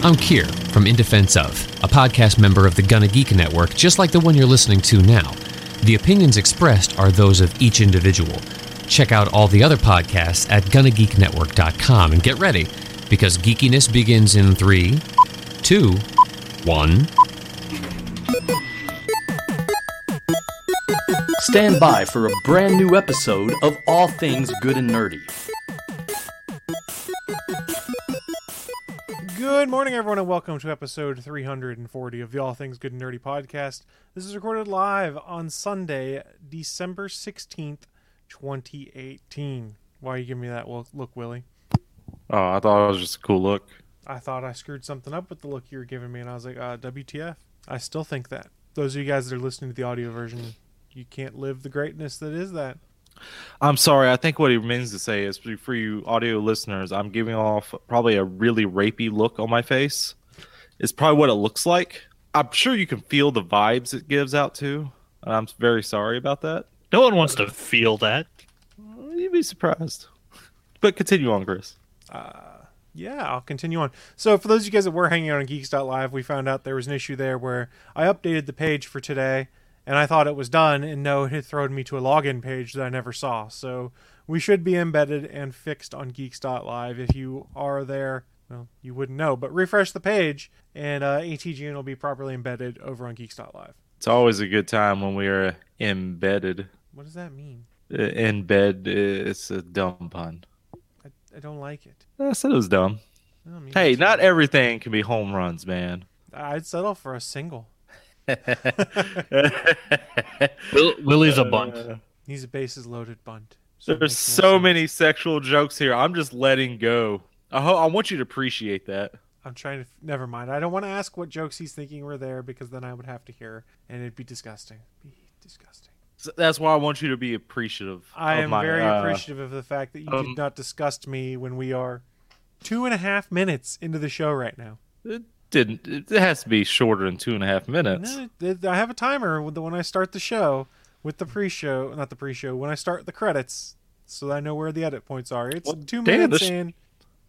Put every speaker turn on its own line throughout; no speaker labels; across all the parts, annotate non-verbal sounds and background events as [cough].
I'm Kier from In Defense Of, a podcast member of the Gonna Geek Network, just like the one you're listening to now. The opinions expressed are those of each individual. Check out all the other podcasts at GonnaGeekNetwork.com and get ready, because geekiness begins in three, two, one.
Stand by for a brand new episode of All Things Good and Nerdy.
Good morning, everyone, and welcome to episode 340 of the All Things Good and Nerdy podcast. This is recorded live on Sunday, December 16th, 2018. Why are you giving me that look, look, Willie?
Oh, I thought it was just a cool look.
I thought I screwed something up with the look you were giving me, and I was like, uh, WTF? I still think that. Those of you guys that are listening to the audio version, you can't live the greatness that is that.
I'm sorry. I think what he means to say is for you audio listeners, I'm giving off probably a really rapey look on my face. It's probably what it looks like. I'm sure you can feel the vibes it gives out too. And I'm very sorry about that.
No one wants to feel that.
You'd be surprised. But continue on, Chris.
Uh, yeah, I'll continue on. So, for those of you guys that were hanging out on Geeks.live, we found out there was an issue there where I updated the page for today and I thought it was done, and no, it had thrown me to a login page that I never saw. So, we should be embedded and fixed on Geeks.live. If you are there, well, you wouldn't know, but refresh the page and uh, ATGN will be properly embedded over on Geeks.live.
It's always a good time when we are embedded.
What does that mean?
Uh, In bed, it's a dumb pun.
I, I don't like it.
I said it was dumb.
Mean
Hey, not everything can be home runs, man.
I'd settle for a single.
Will, Willie's a bunt.
He's a bases loaded bunt. So
There's so
sense.
many sexual jokes here. I'm just letting go. I, ho- I want you to appreciate that.
I'm trying to. Never mind. I don't want to ask what jokes he's thinking were there because then I would have to hear, and it'd be disgusting. Be disgusting.
So that's why I want you to be appreciative.
I
of
am
my,
very
uh,
appreciative of the fact that you
um,
did not disgust me when we are two and a half minutes into the show right now.
It didn't. It has to be shorter than two and a half minutes.
No, I have a timer with the, when I start the show with the pre-show, not the pre-show. When I start the credits, so that I know where the edit points are. It's
Well,
two
damn,
minutes
this-
and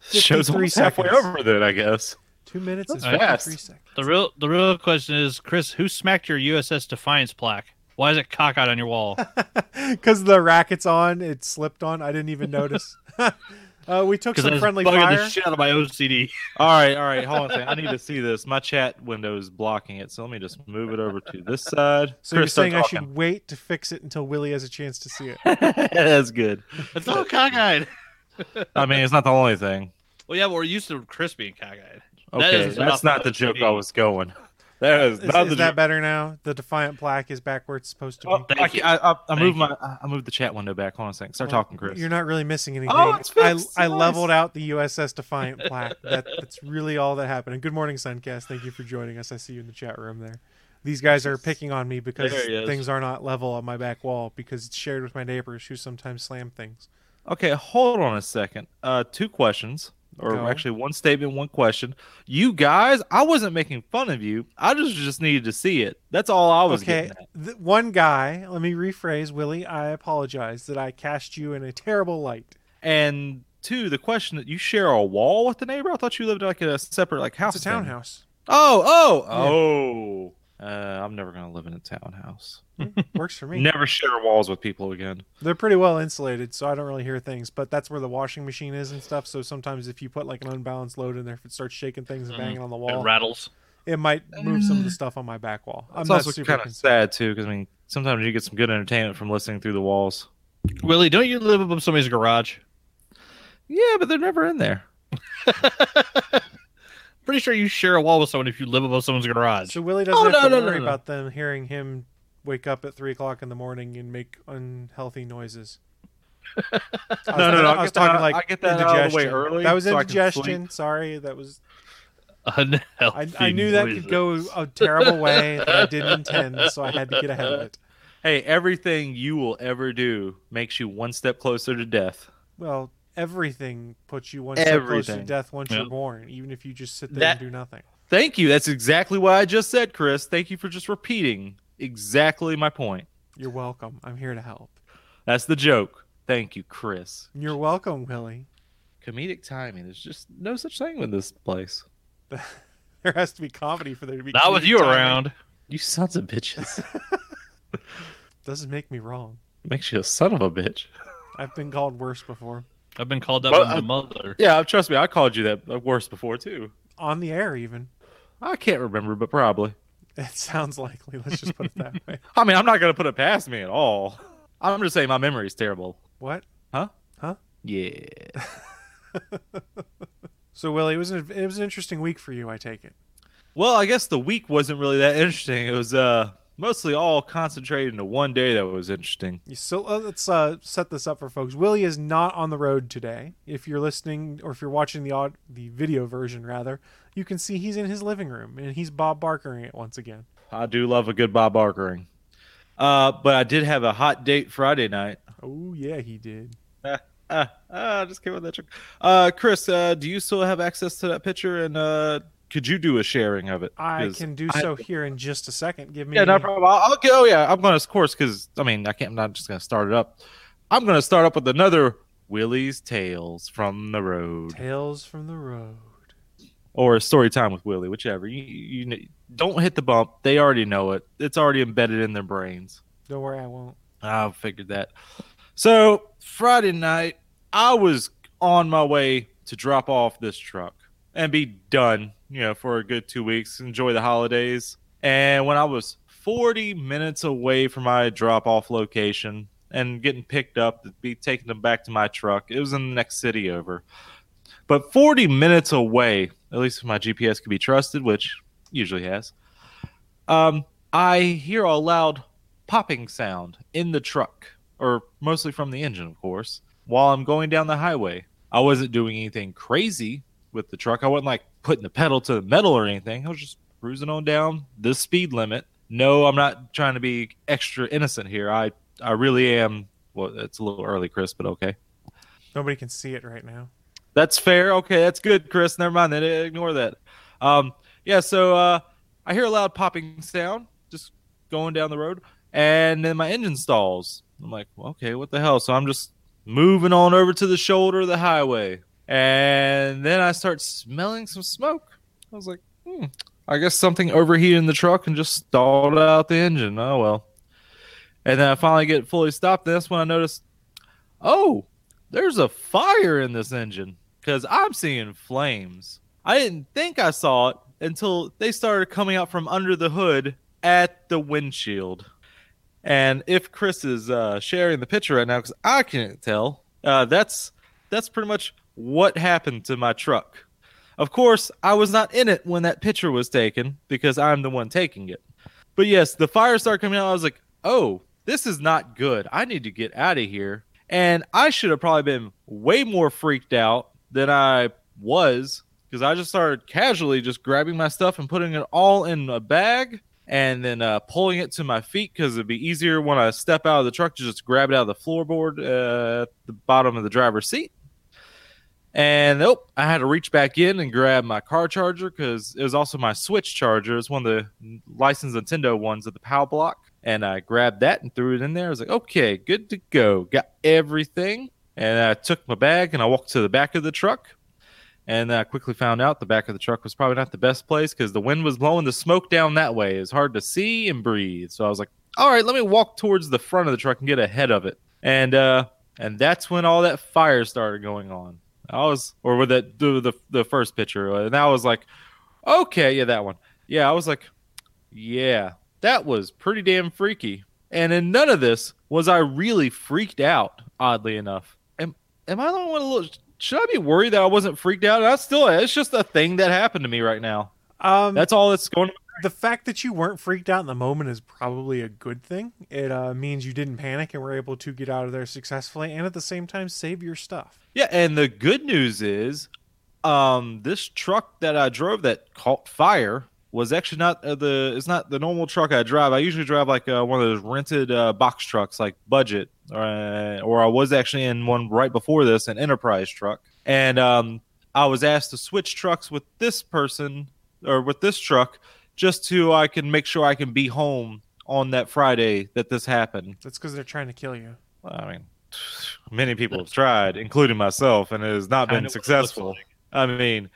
Show's
53
almost halfway over then, I guess.
two minutes and
That's fast.
fifty-three seconds.
The real the real question is, Chris, who smacked your USS Defiant plaque? Why is it cockeyed on your wall? [laughs]
because the racket's on, it slipped on. I didn't even [laughs] notice. [laughs] uh, we took
Because
some
it's
friendly
bugging
fire.
the shit out of my OCD.
All right, all right. Hold on a second. I need to see this. My chat window is blocking it, so let me just move it over to this side.
So you're saying I should wait to fix it until Willie has a chance to see it? [laughs]
That's good.
It's all cockeyed.
I mean, it's not the only thing.
Well, yeah, but we're used to Chris being cockeyed.
Okay,
is
that's not the joke
OCD.
I was going. That is,
Is,
not
is that better now? The defiant plaque is back where it's supposed to be.
Oh, I,
Thank you.
I, I, I
Thank
moved
you.
my I moved the chat window back. Hold on a second. Start
Well,
talking, Chris.
You're not really missing anything.
Oh, it's
I,
fixed.
I
Nice.
leveled out the USS Defiant plaque. That, that's really all that happened. And good morning, Suncast. Thank you for joining us. I see you in the chat room there. These guys are picking on me because
There he is.
things are not level on my back wall because it's shared with my neighbors who sometimes slam things.
Okay, hold on a second. Uh, two questions, or
Go.
actually one statement, one question. You guys, I wasn't making fun of you. I just just needed to see it. That's all I was
Okay,
getting at.
th- one guy. Let me rephrase, Willie. I apologize that I cast you in a terrible light.
And two, the question that you share a wall with the neighbor. I thought you lived like in a separate like house.
It's a
thing.
townhouse.
Oh, oh, oh. Uh, I'm never gonna live in a townhouse. Hmm. [laughs]
Works for me.
Never share walls with people again.
They're pretty well insulated, so I don't really hear things. But that's where the washing machine is and stuff. So sometimes if you put like an unbalanced load in there, if it starts shaking things and mm-hmm. banging on the
It
wall,
rattles.
it might move some of the mm. stuff on my back wall. I'm
It's
not
also
super
kind of sad too, because I mean, sometimes you get some good entertainment from listening through the walls.
Willie, don't you live above somebody's garage?
Yeah, but they're never in there. [laughs]
Pretty sure you share a wall with someone if you live above someone's garage.
So Willie doesn't
Oh,
have
no,
to
no, no,
worry
no.
about them hearing him wake up at three o'clock in the morning and make unhealthy noises. [laughs] I
No, no, no,
I
I
was talking
that-
like
I get that out of the way
indigestion.
early
That was
so
indigestion.
sleep.
Sorry, that was.
Unhealthy
I, I knew that could go a terrible way [laughs] that I didn't intend, so I had to get ahead of it.
Hey, everything you will ever do makes you one step closer to death.
Well, everything puts you one step closer to death once
Yeah.
you're born, even if you just sit there
That-
and do nothing.
Thank you. That's exactly what I just said, Chris. Thank you for just repeating exactly my point.
You're welcome. I'm here to help.
That's the joke. Thank you, Chris.
You're welcome, Willie.
Comedic timing. There's just no such thing in this place. [laughs]
there has to be comedy for there to be.
Not with you
timing.
around.
You sons of bitches. [laughs] [laughs]
Doesn't make me wrong.
Makes you a son of a bitch.
I've been called worse before
I've been called up
Well,
as
I-
a mother.
Yeah, trust me, I called you that uh, worse before too.
on the air. Even
I can't remember, but probably.
it sounds likely. Let's just put it that [laughs] way.
I mean, I'm not gonna put it past me at all. I'm just saying my memory's terrible.
What? Huh? Huh?
Yeah. [laughs]
So Willie, it was an, it was an interesting week for you. I take it.
Well, I guess the week wasn't really that interesting. It was uh mostly all concentrated into one day that was interesting.
So uh, let's uh, set this up for folks. Willie is not on the road today. If you're listening or if you're watching the odd, the video version rather, you can see he's in his living room and he's Bob Barkering it once again.
I do love a good Bob Barkering. Uh, but I did have a hot date Friday night.
Oh yeah, he did. [laughs]
Ah, ah, I just came with that trick. Uh, Chris, uh, do you still have access to that picture? And uh, could you do a sharing of it?
I can do
I-
so here in just a second. Give me
Yeah, no problem. I'll, I'll go. Yeah, I'm going to, of course, because I mean, I can't. I'm not just going to start it up. I'm going to start up with another Willie's Tales from the Road,
Tales from the Road.
or story time with Willie, whichever. You, you kn- don't hit the bump. They already know it. It's already embedded in their brains.
Don't worry, I won't.
I figured that. So Friday night, I was on my way to drop off this truck and be done, you know, for a good two weeks, enjoy the holidays. And when I was 40 minutes away from my drop off location and getting picked up to be taken them back to my truck, it was in the next city over. But 40 minutes away, at least if my GPS could be trusted, which usually has, um, I hear a loud popping sound in the truck, or mostly from the engine, of course, while I'm going down the highway. I wasn't doing anything crazy with the truck. I wasn't like putting the pedal to the metal or anything. I was just cruising on down the speed limit. No, I'm not trying to be extra innocent here. I I really am. Well, it's a little early, Chris, but okay.
Nobody can see it right now.
That's fair. Okay, that's good, Chris. Never mind that. Ignore that. Um, yeah. So uh, I hear a loud popping sound just going down the road, and then my engine stalls. I'm like, well, okay, what the hell? So I'm just moving on over to the shoulder of the highway, and then I start smelling some smoke. I was like, hmm, I guess something overheated in the truck and just stalled out the engine. Oh well. And then I finally get fully stopped. That's when I notice, oh, there's a fire in this engine because I'm seeing flames. I didn't think I saw it until they started coming out from under the hood at the windshield. And if Chris is uh, sharing the picture right now, because I can't tell, uh, that's that's pretty much what happened to my truck. Of course, I was not in it when that picture was taken because I'm the one taking it. But yes, the fire started coming out. I was like, oh, this is not good. I need to get out of here. And I should have probably been way more freaked out than I was because I just started casually just grabbing my stuff and putting it all in a bag and then uh, pulling it to my feet because it'd be easier when I step out of the truck to just grab it out of the floorboard uh, at the bottom of the driver's seat. And nope, I had to reach back in and grab my car charger because it was also my Switch charger. It's one of the licensed Nintendo ones at the POW block. And I grabbed that and threw it in there. I was like, okay, good to go. Got everything. And I took my bag and I walked to the back of the truck. And I quickly found out the back of the truck was probably not the best place because the wind was blowing the smoke down that way. It's hard to see and breathe. So I was like, all right, let me walk towards the front of the truck and get ahead of it. And uh, and that's when all that fire started going on. I was, or with that the, the the first picture, and I was like, okay, yeah, that one. Yeah, I was like, yeah, that was pretty damn freaky. And in none of this was I really freaked out. Oddly enough, am am I the one? A little, should I be worried that I wasn't freaked out? I still, it's just a thing that happened to me right now.
Um,
That's all that's going.
The fact that you weren't freaked out in the moment is probably a good thing. It uh, means you didn't panic and were able to get out of there successfully, and at the same time save your stuff.
Yeah, and the good news is, um, this truck that I drove that caught fire was actually not uh, the. It's not the normal truck I drive. I usually drive like uh, one of those rented uh, box trucks, like budget, uh, or I was actually in one right before this, an enterprise truck, and um, I was asked to switch trucks with this person or with this truck just to I can make sure I can be home on that Friday that this happened.
That's because they're trying to kill you.
I mean, [sighs] many people have tried, including myself, and it has not
Kinda
been successful.
like.
I mean,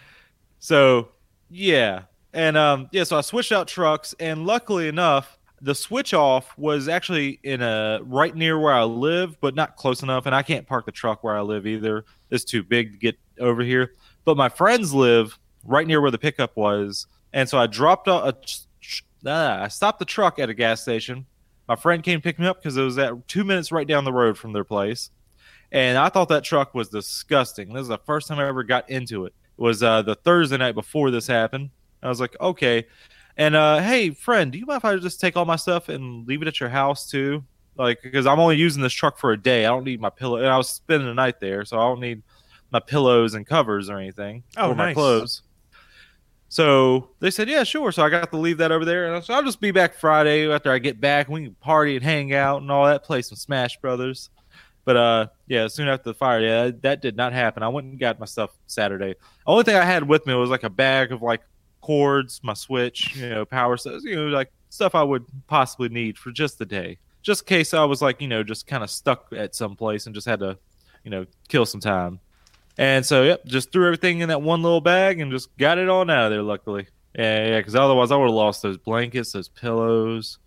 so Yeah. And um yeah, so I switched out trucks and luckily enough, the switch off was actually in a right near where I live, but not close enough and I can't park the truck where I live either. It's too big to get over here. But my friends live right near where the pickup was, and so I dropped a, a ah, I stopped the truck at a gas station. My friend came to pick me up because it was at 2 minutes right down the road from their place. And I thought that truck was disgusting. This is the first time I ever got into it. It was uh, the Thursday night before this happened. I was like, okay. And uh, hey, friend, do you mind if I just take all my stuff and leave it at your house too? Like, because I'm only using this truck for a day. I don't need my pillow. And I was spending the night there, so I don't need my pillows and covers or anything.
Oh,
or my
nice.
clothes. So they said, yeah, sure. So I got to leave that over there. And I said, I'll just be back Friday after I get back. We can party and hang out and all that, play some Smash Brothers. But uh, yeah, soon after the fire, yeah, that did not happen. I went and got my stuff Saturday. Only thing I had with me was like a bag of like cords, my switch, you know, power stuff, you know, like stuff I would possibly need for just the day, just in case I was like, you know, just kind of stuck at some place and just had to, you know, kill some time. And so, yep, just threw everything in that one little bag and just got it on out of there. Luckily, yeah, yeah, because otherwise I would have lost those blankets, those pillows,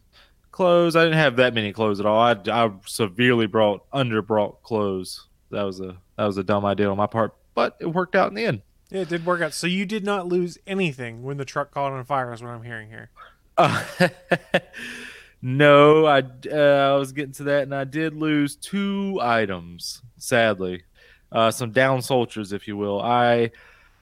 clothes. I didn't have that many clothes at all. I, I severely brought under brought clothes. That was a that was a dumb idea on my part, but it worked out in the end.
Yeah, it did work out. So you did not lose anything when the truck caught on fire, is what I'm hearing here.
Uh, [laughs] no, I uh, I was getting to that, and I did lose two items. Sadly, uh, some down soldiers, if you will. I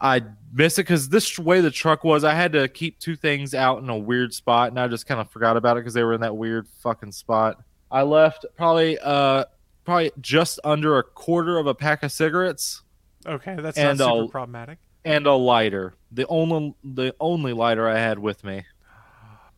I missed it because this way the truck was, I had to keep two things out in a weird spot, and I just kind of forgot about it because they were in that weird fucking spot. I left probably uh probably just under a quarter of a pack of cigarettes
Okay, that's
And
not super
I'll-
problematic.
and a lighter. The only the only lighter I had with me.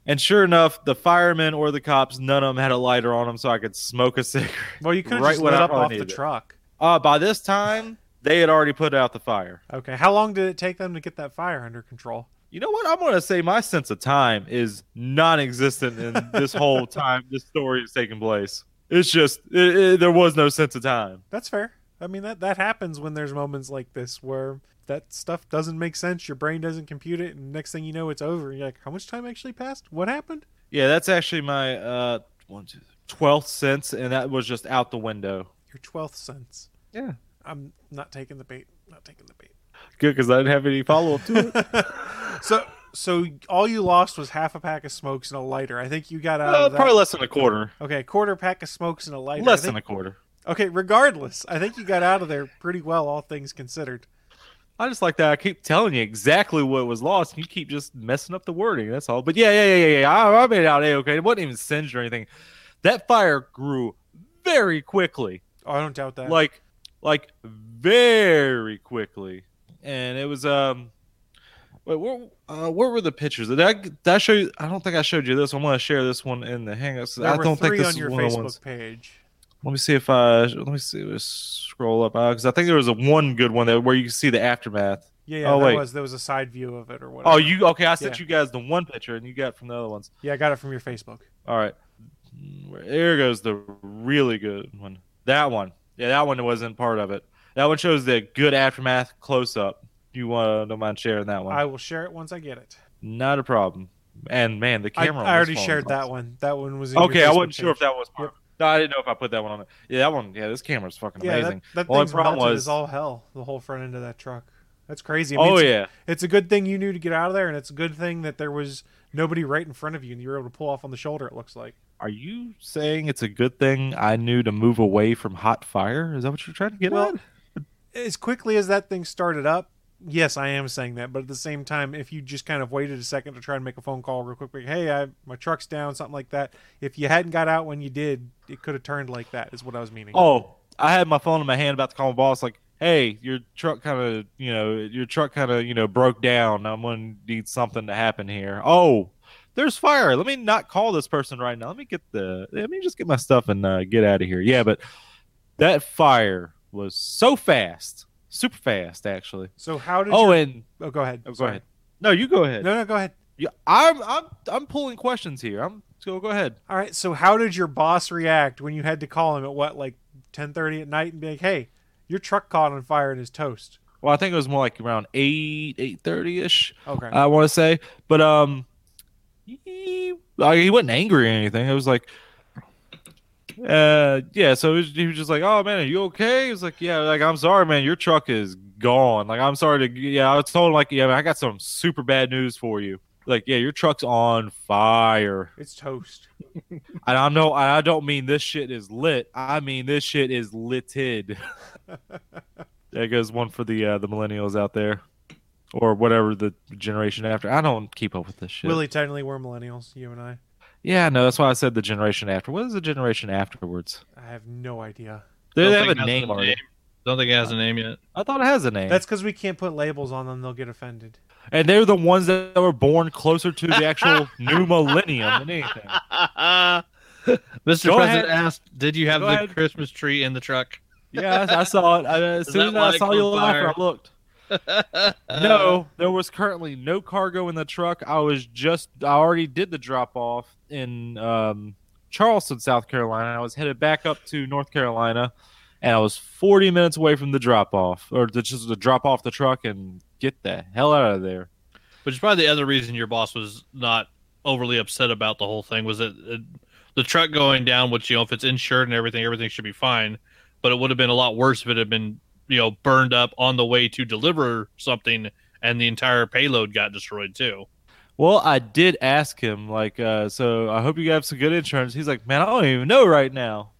And sure enough, the firemen or the cops, none of them had a lighter on them, so I could smoke a cigarette.
Well, you could have
right
just lit up off the
it.
truck.
Uh, by this time, they had already put out the fire.
Okay, how long did it take them to get that fire under control?
You know what? I'm going to say my sense of time is non-existent in this whole [laughs] time this story is taking place. It's just it, it- there was no sense of time.
That's fair. I mean that that happens when there's moments like this where that stuff doesn't make sense. Your brain doesn't compute it, and next thing you know, it's over. You're like, how much time actually passed? What happened?
Yeah, that's actually my uh one, two, twelfth sense, and that was just out the window.
Your twelfth sense.
Yeah,
I'm not taking the bait. Not taking the bait.
good because I didn't have any follow up to it. [laughs] [laughs]
So so all you lost was half a pack of smokes and a lighter. I think you got out
Uh,
of that.
probably less than a quarter.
Okay, quarter pack of smokes and a lighter.
Less
think-
than a quarter.
Okay, regardless, I think you got out of there pretty well, all things considered.
I just like that. I keep telling you exactly what was lost, and you keep just messing up the wording. That's all. But yeah, yeah, yeah, yeah. yeah. I, I made it out a okay. It wasn't even singed or anything. That fire grew very quickly,
Oh, I don't doubt that.
like, like very quickly, and it was um. Wait, where, uh, where were the pictures? Did I, did I show you? I don't think I showed you this. I'm going to share this one in the Hangouts.
there
I
were
don't think this
on
is
your
one of the
Facebook
ones.
page.
Let me see if I let me see. Let's scroll up because I think there was a one good one that where you can see the aftermath.
Yeah, yeah,
Oh,
there was there was a side view of it or whatever.
Oh, you okay? I sent
Yeah.
you guys the one picture, and you got from the other ones.
Yeah, I got it from your Facebook.
All right, there goes the really good one. That one, yeah, that one wasn't part of it. That one shows the good aftermath close up. You want to don't mind sharing that one?
I will share it once I get it.
Not a problem. And man, the camera.
I
on
already shared that
awesome.
one. That one was
Okay, I wasn't sure if that was part. of it. No, I didn't know if I put that one on it. Yeah, that one. Yeah, this camera's fucking
Yeah,
amazing.
that, that
Only
thing's
problem was-
is all hell. The whole front end of that truck. That's crazy. I mean,
oh
it's,
yeah.
it's a good thing you knew to get out of there, and it's a good thing that there was nobody right in front of you, and you were able to pull off on the shoulder. It looks like.
Are you saying it's a good thing I knew to move away from hot fire? Is that what you're trying to get
Well,
at?
as quickly as that thing started up, yes, I am saying that. But at the same time, if you just kind of waited a second to try and make a phone call real quick, like, hey, I, my truck's down, something like that. If you hadn't got out when you did, it could have turned like that. Is what I was meaning.
Oh, I had my phone in my hand about to call my boss, like, hey, your truck kind of, you know, your truck kind of, you know, broke down. I'm going to need something to happen here. Oh, there's fire. Let me not call this person right now. Let me get the, let me just get my stuff and uh, get out of here. Yeah, but that fire was so fast, super fast, actually.
So how did?
Oh,
your-
and
oh, go ahead.
oh, go
Sorry.
ahead. No, you go ahead.
No, no, go ahead.
Yeah, I'm, I'm, I'm pulling questions here. I'm, so go ahead.
All right. So how did your boss react when you had to call him at what, like ten thirty at night, and be like, hey, your truck caught on fire and is toast?
Well, I think it was more like around eight, eight thirty ish.
Okay.
I want to say, but um, he like, he wasn't angry or anything. It was like, uh, yeah. So he was, he was just like, "Oh man, are you okay?" He was like, "Yeah." Like, I'm sorry, man. Your truck is gone. Like, I'm sorry to. Yeah, I was told like, yeah, man, I got some super bad news for you. Like, yeah, your truck's on fire.
it's toast. [laughs]
And I know I don't mean this shit is lit. I mean this shit is litted. [laughs] there goes one for the uh, the millennials out there, or whatever the generation after. I don't keep up with this shit.
Willie, technically, we're millennials, you and I.
Yeah, no, that's why I said the generation after. What is the generation afterwards?
I have no idea.
They,
Don't
have
think
a
it has
name already.
Don't think it has a uh, name yet.
I thought it has a name.
That's because we can't put labels on them; they'll get offended.
and they're the ones that were born closer to the actual [laughs] new millennium than anything. [laughs]
Mr.
Go
President
ahead.
asked, "Did you have
Go
the
ahead.
Christmas tree in the truck?"
Yeah, I, I saw it. I, as
Is
soon
that
as
why
I
they
saw you
caught
laughing,
fire?
I looked. No, [laughs] there was currently no cargo in the truck. I was just I already did the drop off in um, Charleston, South Carolina. I was headed back up to North Carolina, and I was 40 minutes away from the drop off, or to just to drop off the truck and get the hell out of there.
Which is probably the other reason your boss was not overly upset about the whole thing was that uh, the truck going down, which you know, if it's insured and everything, everything should be fine. But it would have been a lot worse if it had been, you know, burned up on the way to deliver something, and the entire payload got destroyed too.
Well, I did ask him, like, uh, so I hope you have some good insurance. He's like, man, I don't even know right now.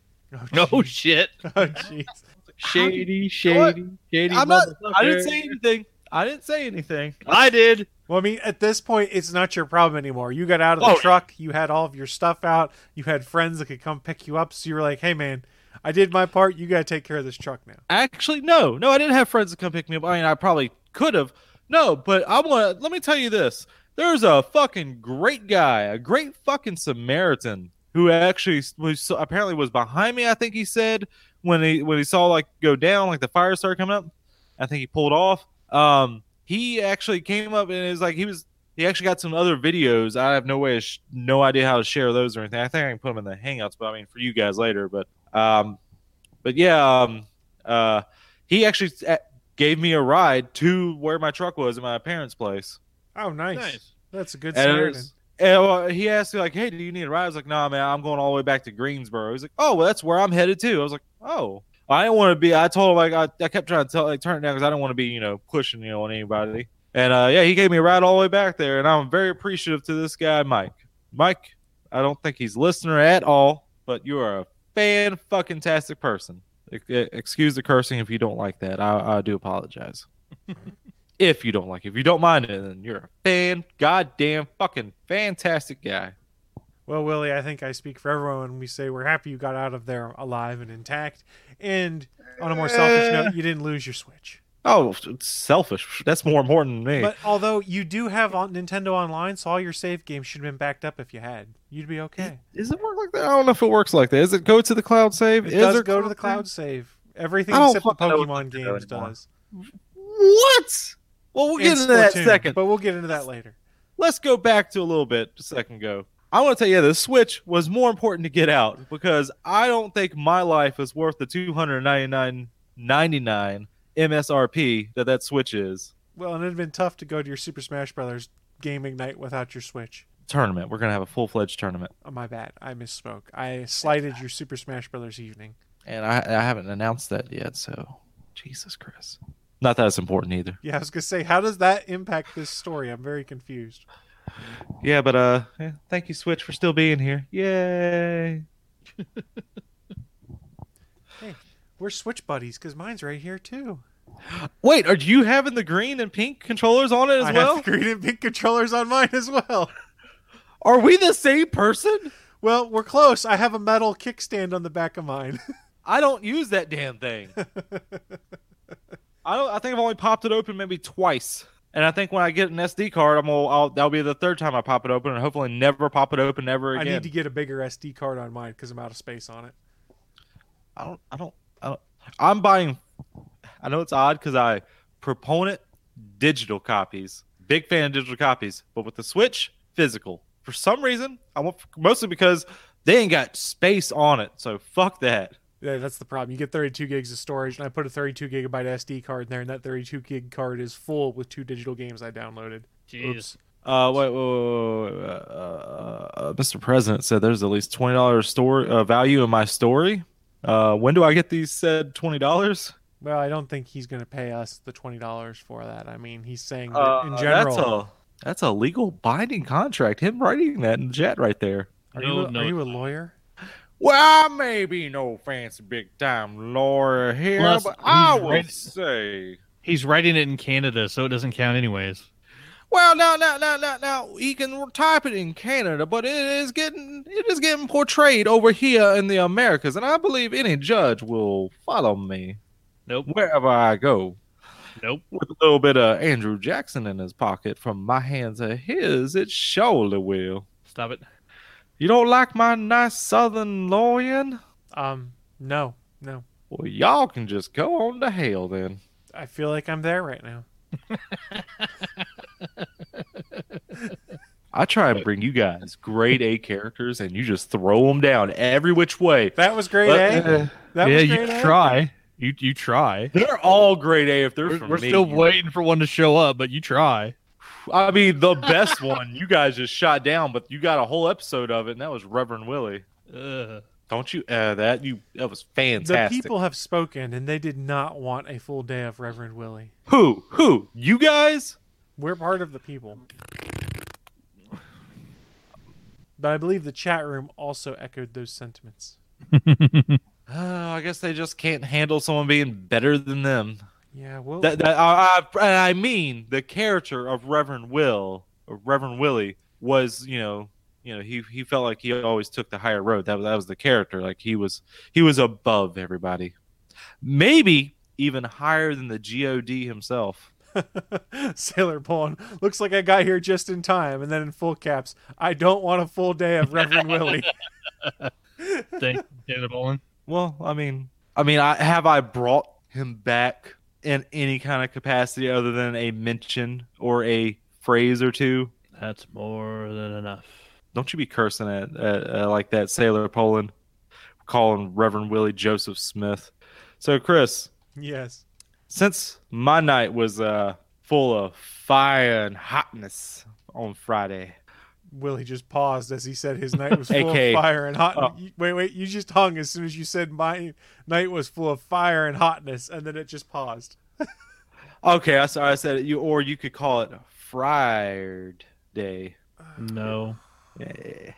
Oh,
No shit, [laughs]
Oh, jeez. [laughs]
shady,
What?
shady, shady.
I'm not. I didn't say anything. I didn't say anything.
I did.
Well, I mean, at this point, it's not your problem anymore. You got out of the
Oh,
truck. You had all of your stuff out. You had friends that could come pick you up. So you were like, "Hey, man, I did my part. You got to take care of this truck now."
Actually, no, no, I didn't have friends to come pick me up. I mean, I probably could have. No, but I want to. Let me tell you this: there's a fucking great guy, a great fucking Samaritan who actually was apparently was behind me. I think he said when he when he saw like go down, like the fire started coming up. I think he pulled off. Um, he actually came up and was like he was. He actually got some other videos. I have no way, sh- no idea how to share those or anything. I think I can put them in the Hangouts, but I mean for you guys later. But um, but yeah, um, uh, he actually uh, gave me a ride to where my truck was at my parents' place.
Oh, nice.
Nice.
That's a good
And, it
Samaritan.
and, uh, he asked me like, "Hey, do you need a ride?" I was like, "Nah, man, I'm going all the way back to Greensboro." He's like, "Oh, well, that's where I'm headed to." I was like, "Oh." I didn't want to be. I told him like I, I kept trying to tell like turn it down because I didn't want to be you know pushing you know on anybody. And uh, yeah, he gave me a ride all the way back there, and I'm very appreciative to this guy, Mike. Mike, I don't think he's listener at all, but you are a fan fucking tastic person. Excuse the cursing if you don't like that. I, I do apologize. [laughs] if you don't like it, if you don't mind it, then you're a fan, goddamn fucking fantastic guy.
Well, Willie, I think I speak for everyone when we say we're happy you got out of there alive and intact. And on a more selfish eh. note, you didn't lose your Switch.
Oh, it's selfish. That's more important than me.
But although you do have on Nintendo Online, so all your save games should have been backed up if you had. You'd be okay.
Does it work like that? I don't know if it works like that. Is it go to the cloud save?
It
Is
does go to the cloud save. Everything except the
fucking know what
Pokemon games does.
What? Well, we'll get into that second.
But we'll get into that later.
Let's go back to a little bit a second ago. I want to tell you, the Switch was more important to get out because I don't think my life is worth the two hundred ninety nine ninety nine MSRP that that Switch is.
Well, and it'd been tough to go to your Super Smash Brothers gaming night without your Switch.
Tournament. We're gonna have a full fledged tournament,
Oh, my bad. I misspoke. I slighted your Super Smash Brothers evening.
and I, I haven't announced that yet. So, Jesus, Christ. Not that it's important either.
Yeah, I was gonna say, how does that impact this story? I'm very confused.
Yeah, but uh, yeah, thank you, Switch, for still being here. Yay! [laughs]
We're Switch buddies because mine's right here too.
Wait, are you having the green and pink controllers on it as
I
well?
have the green and pink controllers on mine as well.
Are we the same person?
Well, we're close. I have a metal kickstand on the back of mine. [laughs]
I don't use that damn thing. I don't. I think I've only popped it open maybe twice, and I think when I get an SD card, I'm gonna. I'll, that'll be the third time I pop it open, and hopefully never pop it open ever again.
I need to get a bigger SD card on mine because I'm out of space on it.
I don't. I don't. I don't. I'm buying. I know it's odd because I proponent digital copies. Big fan of digital copies, but with the Switch, physical. For some reason, I want mostly because they ain't got space on it. So fuck that.
Yeah, that's the problem. You get 32 gigs of storage, and I put a 32 gigabyte SD card in there, and that 32 gig card is full with two digital games I downloaded.
Jeez.
Oops.
Uh, wait, wait, wait, wait, wait, uh, uh, Mr. President said there's at least twenty dollars store uh, value in my story. Uh, when do I get these said twenty dollars?
Well, I don't think he's going to pay us the $20 for that. I mean, he's saying that
Uh,
in general.
that's a that's a legal binding contract. Him writing that in the chat right there.
are,
No,
you a,
no,
are you a lawyer?
Well, I may be no fancy big time lawyer here,
Plus,
but I
he's
would say.
He's writing it in Canada, so it doesn't count anyways.
Well, now, now, now, now, now, he can type it in Canada, but it is getting it is getting portrayed over here in the Americas, and I believe any judge will follow me
Nope.
wherever I go.
Nope.
With a little bit of Andrew Jackson in his pocket, from my hands to his, it surely will.
Stop it.
You don't like my nice southern lawyer?
Um, no, no.
Well, y'all can just go on to hell then.
I feel like I'm there right now. [laughs]
I try and bring you guys grade A characters, and you just throw them down every which way.
That was great,
But,
eh?
uh,
That
yeah,
was
you
great, eh?
try. You you try.
They're all grade A if they're
We're,
from
we're
me.
still waiting for one to show up, but you try.
I mean, the best one you guys just shot down, but you got a whole episode of it, and that was Reverend Willie.
Ugh.
Don't you? Uh, that you that was fantastic.
The
fantastic.
people have spoken, and they did not want a full day of Reverend Willie.
Who? Who? You guys?
We're part of the people. But I believe the chat room also echoed those sentiments.
Uh, [laughs] I guess they just can't handle someone being better than them.
Yeah, well,
That, that I, I, I mean, the character of Reverend Will, or Reverend Willie, was you know, you know, he he felt like he always took the higher road. That was that was the character. Like he was he was above everybody, maybe even higher than the God himself. [laughs]
Sailor Pullen. Looks like I got here just in time. And then in full caps, I don't want a full day of Reverend Willie. [laughs]
Thank David Bolin.
Well, I mean, I mean, I have I brought him back in any kind of capacity other than a mention or a phrase or two.
That's more than enough.
Don't you be cursing at, at uh, like that, Sailor Poland, calling Reverend Willie Joseph Smith. So, Chris,
Yes.
Since my night was uh, full of fire and hotness on Friday,
Willie just paused as he said his night was [laughs] full
AK.
of fire and hot.
Oh.
Wait, wait, you just hung as soon as you said my night was full of fire and hotness, and then it just paused. [laughs]
okay, I sorry I said it. You or you could call it Fried Day.
No, [laughs]
that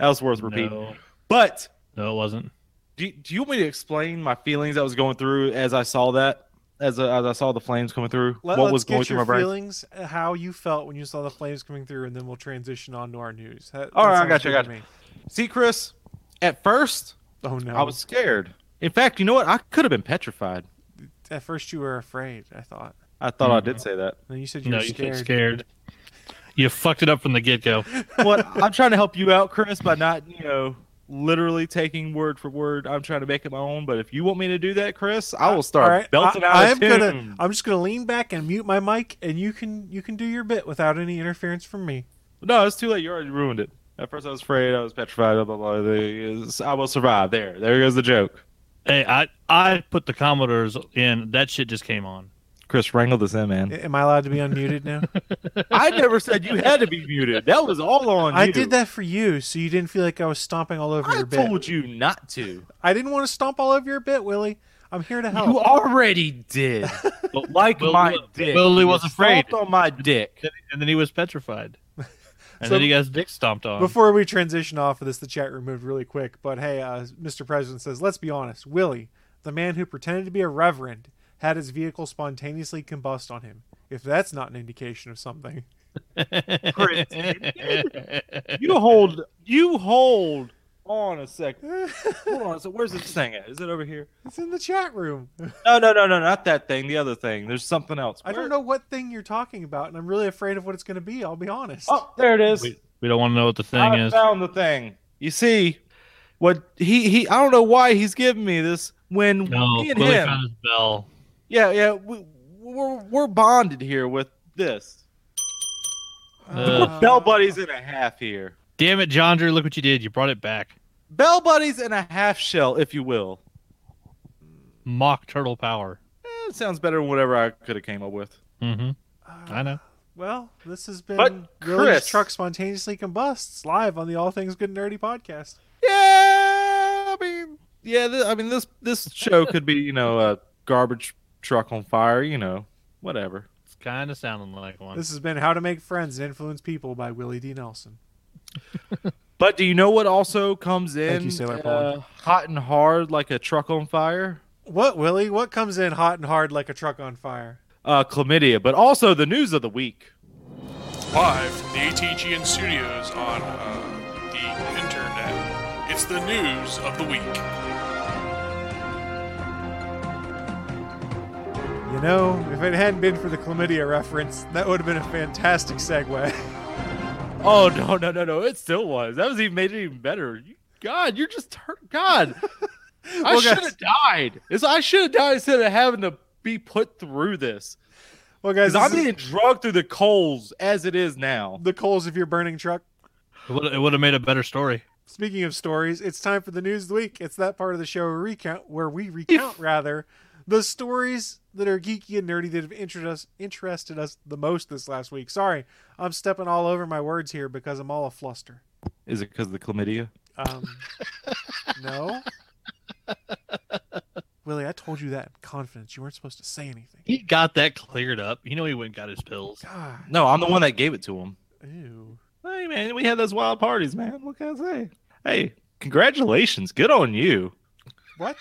was worth repeating.
no,
But
no, it wasn't.
do, do you want me to explain my feelings I was going through as I saw that, as, uh, as I saw the flames coming through?
Let,
what was going through my brain?
feelings, uh, how you felt when you saw the flames coming through, and then we'll transition on to our news. That,
All
that
right, I got you, I got
to
you.
me.
See, Chris, at first
Oh no!
I was scared. In fact, you know what? I could have been petrified.
At first, you were afraid. I thought.
I thought I did say that.
And then you said you
No,
were
you
scared.
said scared. You fucked it up from the get go.
what? I'm trying to help you out, Chris, by not, you know, literally taking word for word. I'm trying to make it my own. But if you want me to do that, Chris, I will start
All right,
belting
I,
out
I
a
am
tune.
gonna. I'm just gonna lean back and mute my mic, and you can you can do your bit without any interference from me.
No, it's too late. You already ruined it. At first, I was afraid. I was petrified. Blah, blah, blah. I will survive. There. There goes the joke.
Hey, I I put the Commodores in. That shit just came on.
Chris, wrangle this in, man.
Am I allowed to be unmuted now? [laughs]
I never said you had to be muted. That was all on
I
you.
did that for you, so you didn't feel like I was stomping all over
I
your bit.
I told you not to.
I didn't want to stomp all over your bit, Willie. I'm here to help.
You already did. [laughs] But like
Will-
my
Will-
dick.
Willie
you
was afraid.
stomped on my dick.
And then he was petrified. [laughs] And
So-
then he got his dick stomped on.
Before we transition off of this, the chat room moved really quick. But hey, uh, Mr. President says, let's be honest. Willie, the man who pretended to be a reverend, had his vehicle spontaneously combust on him. If that's not an indication of something.
Chris, you hold. You hold on a second. [laughs] Hold on. So where's this thing at? Is it over here?
It's in the chat room. [laughs]
No, no, no, no, not that thing. The other thing. There's something else.
I don't know what thing you're talking about, and I'm really afraid of what it's going to be. I'll be honest.
Oh, there it is.
we, we don't want to know what the thing
I
is.
found the thing. You see, what he he. I don't know why he's giving me this when
No,
me and
Willie
him.
found his bell.
Yeah, yeah. We, we're we're bonded here with this.
Uh,
We're bell buddies and a half here.
Damn it, John Drew! Look what you did. You brought it back.
Bell buddies and a half shell, if you will.
mock turtle power.
Eh, it sounds better than whatever I could have came up with.
Mm-hmm. I know.
Well, this has been
But,
Willie's
Chris-
truck spontaneously combusts live on the All Things Good and Nerdy podcast.
Yeah, I mean, yeah. Th- I mean, this this show could be, you know, a garbage truck on fire. You know, whatever.
It's kind of sounding like one.
This has been How to Make Friends and Influence People by Willie D. Nelson. [laughs]
But do you know what also comes in
you, Sailor
uh, hot and hard like a truck on fire?
What, Willie? What comes in hot and hard like a truck on fire?
Uh, chlamydia, but also the news of the week.
Live from the ATGN studios on uh, the internet. It's the news of the week.
Know, if it hadn't been for the chlamydia reference, that would have been a fantastic segue. [laughs]
Oh no no no no! It still was. That was even made it even better. You- God, you're just hurt. God, [laughs] I
Well,
should have died. It's, I should have died instead of having to be put through this.
well, guys,
I'm being drugged through the coals as it is now.
the coals of your burning truck.
It would, it would have made a better story.
Speaking of stories, it's time for the news of the week. It's that part of the show where we recount, where we recount rather, the stories that are geeky and nerdy that have interested us, interested us the most this last week. Sorry, I'm stepping all over my words here because I'm all a fluster.
Is it because of the chlamydia?
Um, [laughs] no, Willie, I told you that in confidence. You weren't supposed to say anything.
He got that cleared up. You know he went and got his pills.
God,
No, I'm the one that gave it to him.
ew.
Hey man, we had those wild parties, man. What can I say? Hey, congratulations. Good on you.
What?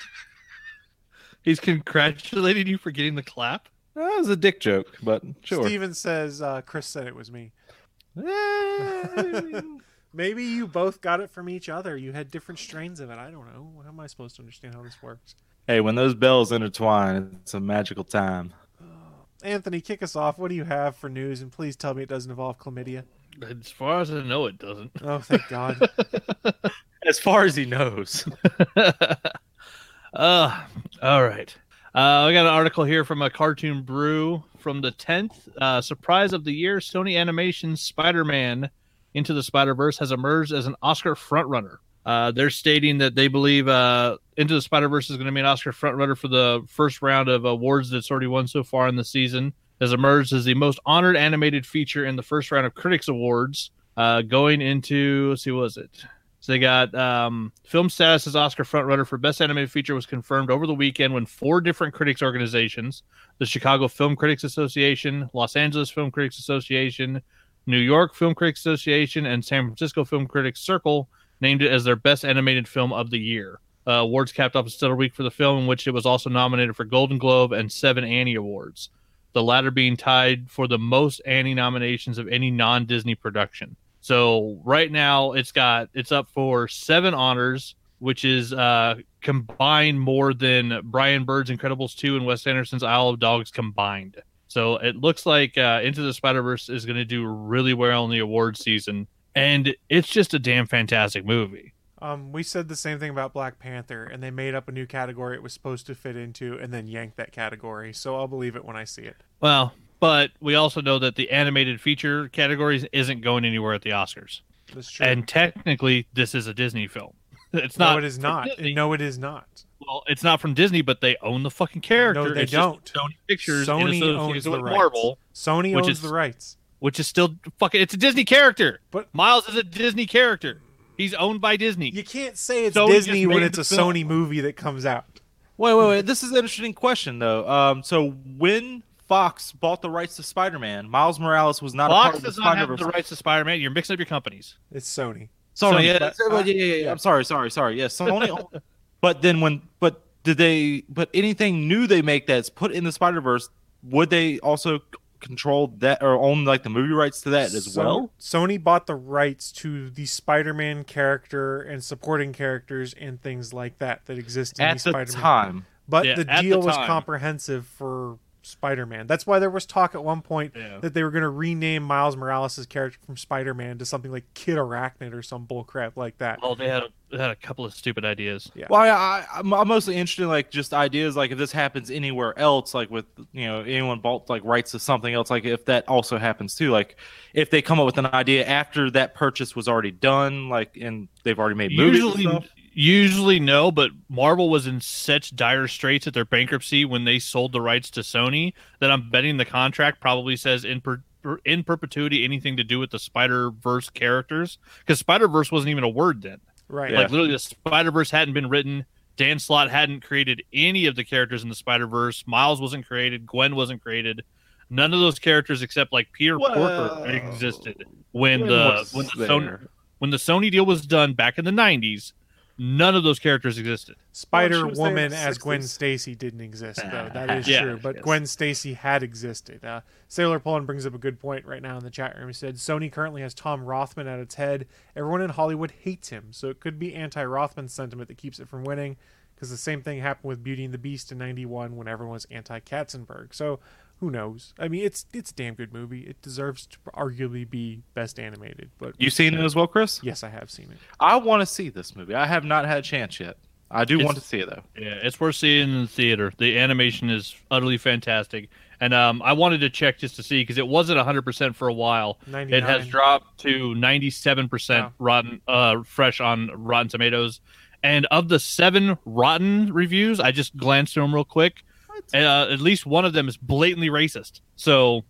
He's congratulating you for getting the clap.
That was a dick joke, but sure.
Steven says uh, Chris said it was me.
I mean, [laughs]
Maybe you both got it from each other. You had different strains of it. I don't know. How am I supposed to understand how this works?
hey, when those bells intertwine, it's a magical time.
Anthony, kick us off. What do you have for news? And please tell me it doesn't involve chlamydia.
As far as I know, it doesn't.
Oh, thank God. [laughs]
As far as he knows. [laughs]
uh, all right. Uh, I got an article here from a cartoon brew from the 10th. Uh, surprise of the year Sony Animation's Spider Man Into the Spider Verse has emerged as an Oscar frontrunner. Uh, they're stating that they believe uh, Into the Spider Verse is going to be an Oscar frontrunner for the first round of awards that's already won so far in the season. Has emerged as the most honored animated feature in the first round of Critics Awards, uh, going into, let's see, what was it? So they got um, film status as Oscar frontrunner for Best Animated Feature was confirmed over the weekend when four different critics organizations, the Chicago Film Critics Association, Los Angeles Film Critics Association, New York Film Critics Association, and San Francisco Film Critics Circle, named it as their Best Animated Film of the Year. Uh, awards capped off a stellar week for the film, in which it was also nominated for Golden Globe and seven Annie Awards, the latter being tied for the most Annie nominations of any non Disney production. So right now it's got it's up for seven honors, which is uh combined more than Brian Bird's Incredibles 2 and Wes Anderson's Isle of Dogs combined. So it looks like uh, Into the Spider Verse is going to do really well in the award season, and it's just a damn fantastic movie.
Um, we said the same thing about Black Panther, and they made up a new category it was supposed to fit into, and then yanked that category. So I'll believe it when I see it.
Well, but we also know that the animated feature categories isn't going anywhere at the Oscars,
That's true.
and technically this is a Disney film. [laughs] It's
no,
not.
it is not.
Disney.
No, it is not.
Well, it's not from Disney, but they own the fucking character.
No, they
It's
don't.
Sony Pictures
Sony owns the
with
rights.
Marvel,
Sony
Which
owns
is-
the rights.
which is still fucking. It's a Disney character.
But-
Miles is a Disney character. He's owned by Disney.
You can't say it's
Sony
Disney when it's a
film.
Sony movie that comes out.
Wait, wait, wait. This is an interesting question, though. Um, so when Fox bought the rights to Spider-Man, Miles Morales was not a part
Fox
of the
does not have
Spider-Verse.
the rights to Spider-Man. You're mixing up your companies.
It's Sony.
Sony,
Sony,
yeah,
but-
that's- yeah, yeah, yeah, I'm sorry, sorry, sorry. Yes, Sony. but then when, but did they? But anything new they make that's put in the Spider Verse, would they also control that or own like the movie rights to that as
So-
well?
Sony bought the rights to the Spider-Man character and supporting characters and things like that that exist in
At
the
the
Spider-Man.
time,
But
Yeah,
the
at the
deal was comprehensive for Spider-Man. That's why there was talk at one point
Yeah.
that they were going to rename Miles Morales' character from Spider-Man to something like Kid Arachnid or some bullcrap like that.
Well, they had a, they had a couple of stupid ideas.
Yeah.
Well, I, I, I'm I'm mostly interested in like just ideas like if this happens anywhere else, like with you know anyone bought like rights to something else, like if that also happens too, like if they come up with an idea after that purchase was already done, like and they've already made movies. and
Usually,
stuff.
Usually no, but Marvel was in such dire straits at their bankruptcy when they sold the rights to Sony that I'm betting the contract probably says in per, in perpetuity anything to do with the Spider Verse characters because Spider Verse wasn't even a word then.
Right.
Like literally, the Spider Verse hadn't been written. Dan Slott hadn't created any of the characters in the Spider Verse. Miles wasn't created. Gwen wasn't created. None of those characters except like Peter
Well,
Porker existed when
Gwen
the when the Sony when the Sony deal was done back in the '90s. None of those characters existed.
Spider
Well, she was there in
Woman
the
as Gwen Stacy didn't exist though. That is
Yeah.
true. But
Yes.
Gwen Stacy had existed. Uh, Sailor Poland brings up a good point right now in the chat room. He said Sony currently has Tom Rothman at its head. Everyone in Hollywood hates him, so it could be anti-Rothman sentiment that keeps it from winning. Because the same thing happened with Beauty and the Beast in '91 when everyone was anti-Katzenberg. So who knows? I mean, it's it's a damn good movie. It deserves to arguably be best animated. But
You seen it as well, Chris?
yes, I have seen it.
I want to see this movie. I have not had a chance yet. I do
It's-
want to see it though.
Yeah, it's worth seeing in the theater. The animation is utterly fantastic, and um, I wanted to check just to see because it wasn't 100 percent for a while. It has dropped to 97 percent
Wow.
rotten, uh, fresh on Rotten Tomatoes. And of the seven rotten reviews, I just glanced through them real quick. Uh, at least one of them is blatantly racist. So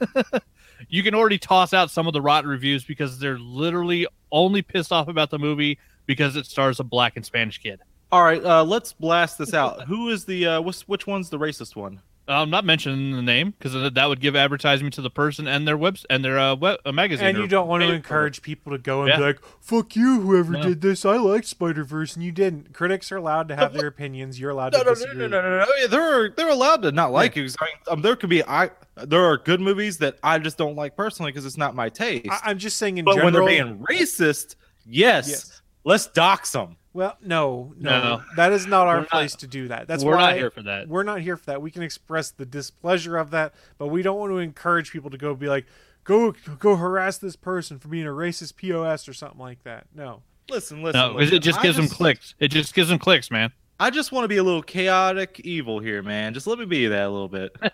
[laughs] you can already toss out some of the rotten reviews because they're literally only pissed off about the movie because it stars a black and Spanish kid.
All right, uh, let's blast this out. Who is the uh, which, which one's the racist one?
I'm not mentioning the name because that would give advertisement to the person and their webs and their uh, web, uh, magazine.
And you don't want to encourage people to go and
Yeah.
be like, "Fuck you, whoever
No.
did this. I liked Spider Verse, and you didn't." Critics are allowed to have their [laughs] opinions. You're allowed
No,
to
no, no,
disagree.
no, no, no, no. Yeah, they're they're allowed to not like you. I mean, um, there could be I there are good movies that I just don't like personally because it's not my taste.
I, I'm just saying in
but
general.
when they're being racist, yes,
Yes.
let's dox them.
Well, no, no,
No.
that is not our
We're not-
place to do that. That's
we're
why
not here for that.
We're not here for that. We can express the displeasure of that, but we don't want to encourage people to go be like, "Go, go harass this person for being a racist POS or something like that." No.
Listen, listen.
No, 'cause
listen.
it just
I
gives them clicks. It just gives them clicks, man.
I just want to be a little chaotic evil here, man. Just let me be that a little bit. [laughs]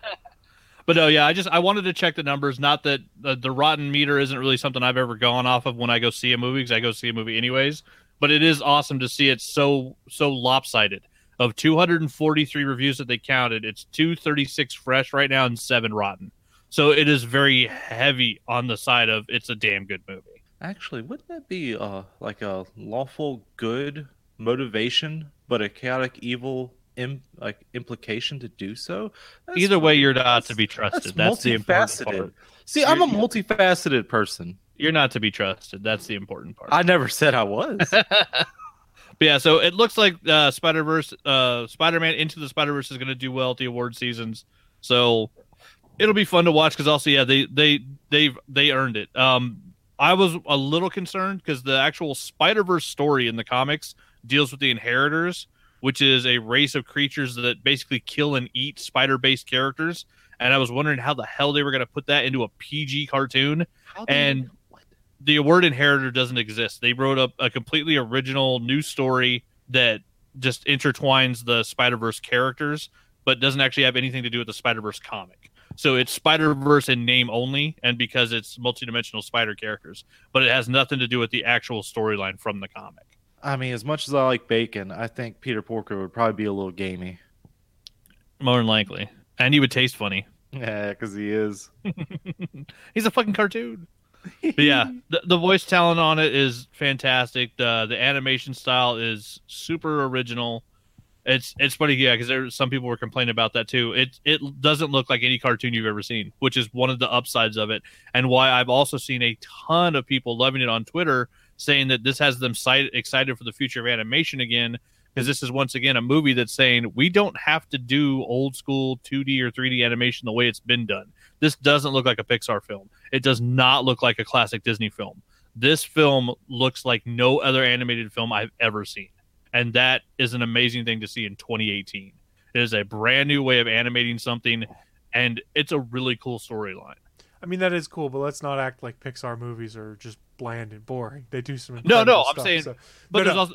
But no, yeah, I just I wanted to check the numbers. Not that the, the rotten meter isn't really something I've ever gone off of when I go see a movie because I go see a movie anyways. But it is awesome to see it so so lopsided. Of 243 reviews that they counted, it's 236 fresh right now and seven rotten. So it is very heavy on the side of it's a damn good movie.
Actually, wouldn't that be uh like a lawful good motivation, but a chaotic evil Im- like implication to do so? That's-
Either way, you're not to be
that's
trusted. That's, the important part.
See, I'm a multifaceted person.
You're not to be trusted. That's the important part.
I never said I was. [laughs]
But yeah, so it looks like uh, Spider Verse, uh, Spider Man Into the Spider Verse is going to do well at the award seasons. So it'll be fun to watch because also, yeah, they they they they earned it. Um, I was a little concerned because the actual Spider Verse story in the comics deals with the Inheritors, which is a race of creatures that basically kill and eat spider based characters. And I was wondering how the hell they were going to put that into a PG cartoon
How
and the word inheritor doesn't exist. They wrote up a completely original new story that just intertwines the Spider Verse characters, but doesn't actually have anything to do with the Spider Verse comic. So it's Spider Verse in name only, and because it's multidimensional spider characters, but it has nothing to do with the actual storyline from the comic.
I mean, as much as I like bacon, I think Peter Porker would probably be a little gamey.
More than likely, and he would taste funny.
Yeah, because he is. [laughs]
He's a fucking cartoon. But yeah, the, the voice talent on it is fantastic. The the animation style is super original. It's it's funny, yeah, because some people were complaining about that too. It it doesn't look like any cartoon you've ever seen, which is one of the upsides of it, and why I've also seen a ton of people loving it on Twitter, saying that this has them excited for the future of animation again. Because this is once again a movie that's saying we don't have to do old school 2D or 3D animation the way it's been done. This doesn't look like a Pixar film. It does not look like a classic Disney film. This film looks like no other animated film I've ever seen. And that is an amazing thing to see in 2018. It is a brand new way of animating something, and it's a really cool storyline.
I mean that is cool, but let's not act like Pixar movies are just bland and boring. They do some
No, no,
incredible
I'm saying-
so-
But
No,
there's
no.
also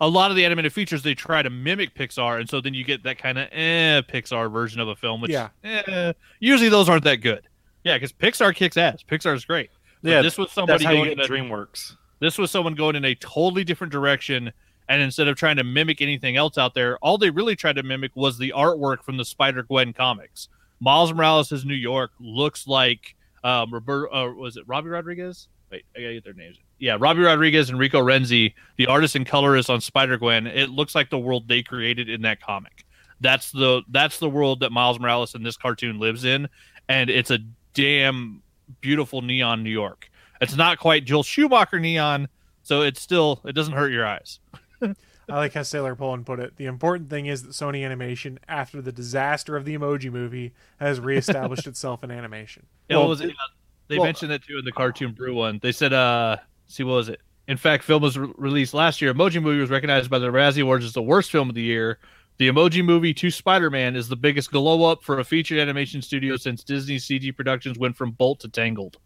a lot of the animated features they try to mimic Pixar, and so then you get that kind of eh Pixar version of a film, which
Yeah.
eh, usually those aren't that good. Yeah, because Pixar kicks ass. Pixar is great. But
Yeah,
this was somebody
That's
somebody
how you get
in a,
DreamWorks.
this was someone going in a totally different direction And instead of trying to mimic anything else out there, all they really tried to mimic was the artwork from the Spider Gwen comics. Miles Morales' New York looks like um, Roberto. Uh, was it Robbie Rodriguez? Wait, I gotta get their names. Yeah, Robbie Rodriguez and Rico Renzi, the artist and colorist on Spider Gwen. It looks like the world they created in that comic. That's the that's the world that Miles Morales in this cartoon lives in, and it's a damn beautiful neon New York. It's not quite Joel Schumacher neon, so it's still it doesn't hurt your eyes. [laughs]
I like how Sailor Poland put it. The important thing is that Sony Animation, after the disaster of the Emoji Movie, has reestablished [laughs] itself in animation.
Yeah,
Well,
was it? Uh, They
well-
mentioned that too in the cartoon brew one. They said, uh, see, what was it? In fact, film was re- released last year. Emoji Movie was recognized by the Razzie Awards as the worst film of the year. The Emoji Movie to Spider Man is the biggest glow up for a featured animation studio since Disney CG Productions went from Bolt to Tangled.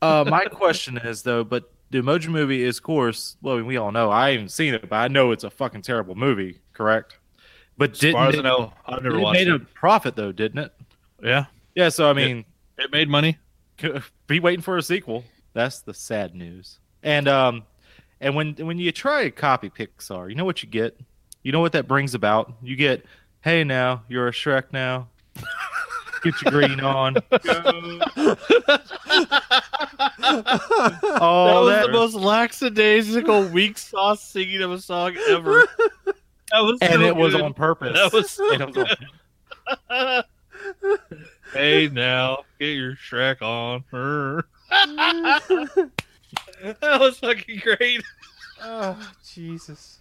Uh, my question is though, but the Emoji Movie is, of course, well, we all know. I haven't seen it, but I know it's a fucking terrible movie. Correct. But
As
didn't
far as I
it,
know, I've never
it
watched
made
it.
a profit though, didn't it?
Yeah,
Yeah. So I mean,
it made money.
Be waiting for a sequel. That's the sad news. And um, and when when you try to copy Pixar, you know what you get. You know what that brings about. You get, hey, now you're a Shrek now. [laughs] Get your green on. [laughs] oh, that
was
that,
the most lackadaisical, weak sauce singing of a song ever. That was
and
so
it was on purpose.
That was
And it was on- [laughs]
hey now, get your Shrek on. [laughs] That was fucking great.
Oh, Jesus.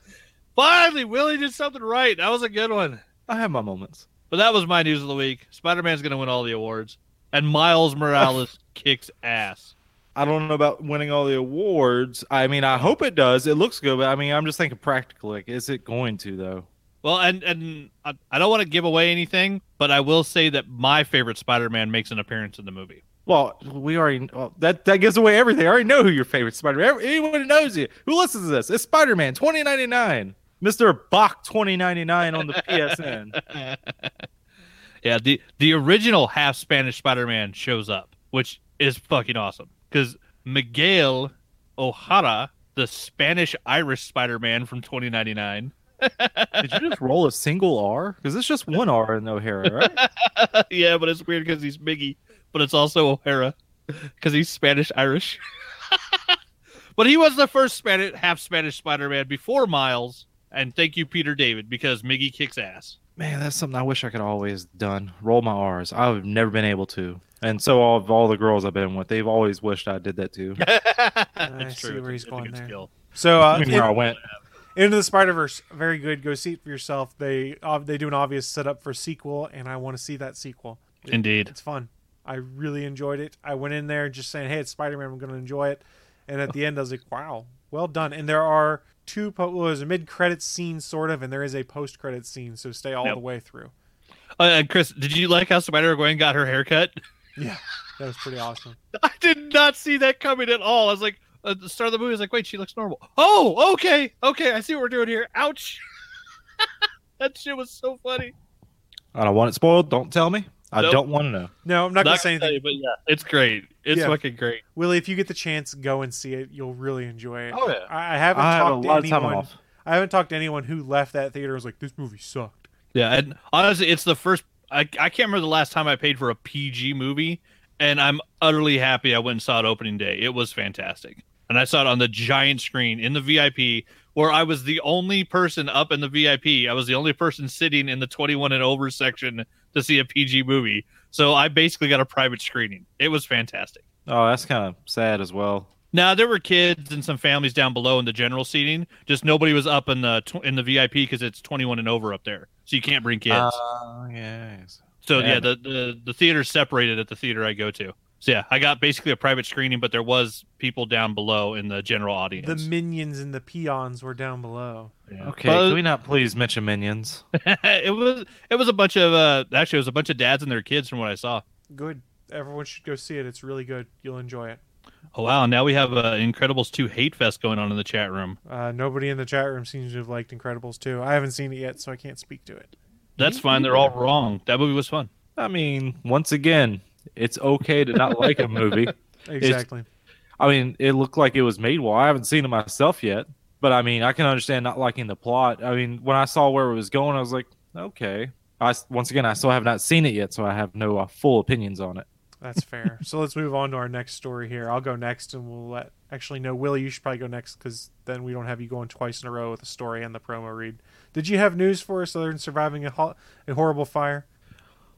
Finally, Willie did something right. That was a good one.
I have my moments.
But that was my news of the week. Spider Man's gonna win all the awards, and Miles Morales [laughs] kicks ass.
I don't know about winning all the awards. I mean, I hope it does. It looks good, but I mean, I'm just thinking practically. Like, is it going to though?
Well, and and I, I don't want to give away anything, but I will say that my favorite Spider Man makes an appearance in the movie.
Well, we already well, that that gives away everything. I already know who your favorite Spider-Man. Anyone who knows you, who listens to this, it's Spider-Man 2099, Mister Bach 2099 on the PSN. [laughs]
yeah, the the original half Spanish Spider Man shows up, which is fucking awesome because Miguel O'Hara, the Spanish Irish Spider Man from 2099.
Did you just roll a single R? Because it's just one R in O'Hara, right? [laughs]
yeah, but it's weird because he's Miggy, but it's also O'Hara because he's Spanish Irish. [laughs] but he was the first Spanish half Spanish Spider Man before Miles. And thank you, Peter David, because Miggy kicks ass.
Man, that's something I wish I could always done. Roll my R's. I've never been able to, and so all of all the girls I've been with, they've always wished I did that too. [laughs]
It's
see
true.
where
It's
he's
a- it's a
going
good
there.
skill.
So, uh,
I mean, where I
in-
went.
Into the Spider Verse, very good. Go see it for yourself. They uh, they do an obvious setup for sequel, and I want to see that sequel. It-
Indeed.
it's fun. I really enjoyed it. I went in there just saying, "Hey, it's Spider Man. I'm going to enjoy it." And at the end, I was like, "Wow, well done." And there are two. Po- well, there's a mid credits scene, sort of, and there is a post credit scene. So stay all the way through.
Uh, and Chris, did you like how Spider Gwen got her haircut?
Yeah, that was pretty awesome. [laughs]
I did not see that coming at all. I was like, at the start of the movie, I was like, wait, she looks normal. Oh, okay, okay, I see what we're doing here. Ouch. [laughs] that shit was so funny.
I don't want it spoiled. Don't tell me. I
Nope.
don't want to know.
No, I'm not, going
Not
to say
gonna tell
anything.
you, but yeah, it's great. It's
Yeah.
fucking great.
Willie, if you get the chance, go and see it. You'll really enjoy it.
Oh, yeah.
I, I haven't
I have a
talked
lot
to
of time
anyone.
off.
I haven't talked to anyone who left that theater and was like, "This movie sucked."
Yeah, and honestly, it's the first. I, I can't remember the last time I paid for a PG movie, and I'm utterly happy I went and saw it opening day. It was fantastic, and I saw it on the giant screen in the VIP, where I was the only person up in the VIP. I was the only person sitting in the 21 and over section to see a PG movie. So I basically got a private screening. It was fantastic.
Oh, that's kind of sad as well.
Now there were kids and some families down below in the general seating. Just nobody was up in the in the VIP because it's 21 and over up there, so you can't bring kids.
Uh, yes.
So
Yeah.
yeah, the, the the theater's separated at the theater I go to. So yeah, I got basically a private screening, but there was people down below in the general audience.
The minions and the peons were down below.
Yeah.
Okay,
But
can we not please mention minions? [laughs]
it was it was a bunch of uh actually it was a bunch of dads and their kids from what I saw.
Good. Everyone should go see it. It's really good. You'll enjoy it.
Oh wow, now we have uh, Incredibles 2 hate fest going on in the chat room.
Uh, nobody in the chat room seems to have liked Incredibles 2. I haven't seen it yet, so I can't speak to it.
That's fine. They're all wrong. That movie was fun.
I mean, once again, it's okay to not like a [laughs] movie.
Exactly.
I mean, it looked like it was made well. I haven't seen it myself yet. But I mean, I can understand not liking the plot. I mean, when I saw where it was going, I was like, okay. I once again, I still have not seen it yet, so I have no uh, full opinions on it.
That's fair. so let's move on to our next story here. I'll go next, and we'll let actually no Willie. You should probably go next because then we don't have you going twice in a row with the story and the promo read. Did you have news for us other than surviving a, ho- a horrible fire?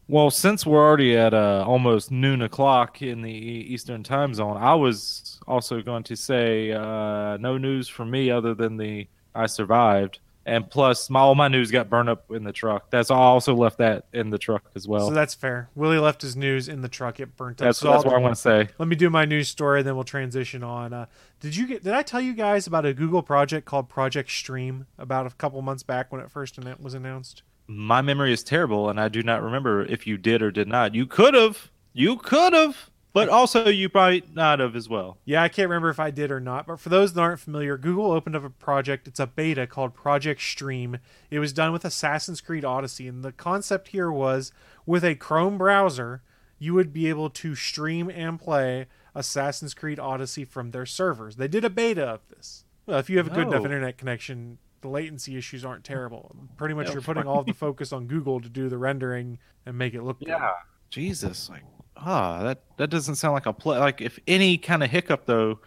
Well, since we're already at uh, almost noon o'clock in the Eastern time zone, I was also going to say uh, no news from me other than the I survived and plus my all my news got burned up in the truck. That's I also left that in the truck as well.
So that's fair. Willie left his news in the truck. It burnt up.
That's,
so
that's what I want to say.
Let me do my news story, and then we'll transition on. Uh, did you get? Did I tell you guys about a Google project called Project Stream about a couple months back when it first was announced?
My memory is terrible, and I do not remember if you did or did not. You could have. You could have. But also, you probably not have as well.
Yeah, I can't remember if I did or not. But for those that aren't familiar, Google opened up a project. It's a beta called Project Stream. It was done with Assassin's Creed Odyssey. And the concept here was with a Chrome browser, you would be able to stream and play Assassin's Creed Odyssey from their servers. They did a beta of this. Well, if you have a good enough internet connection, the latency issues aren't terrible. Pretty much, you're putting all the focus on Google to do the rendering and make it look
yeah. good. Jesus, like ah, that that doesn't sound like a play. Like if any kind of hiccup though,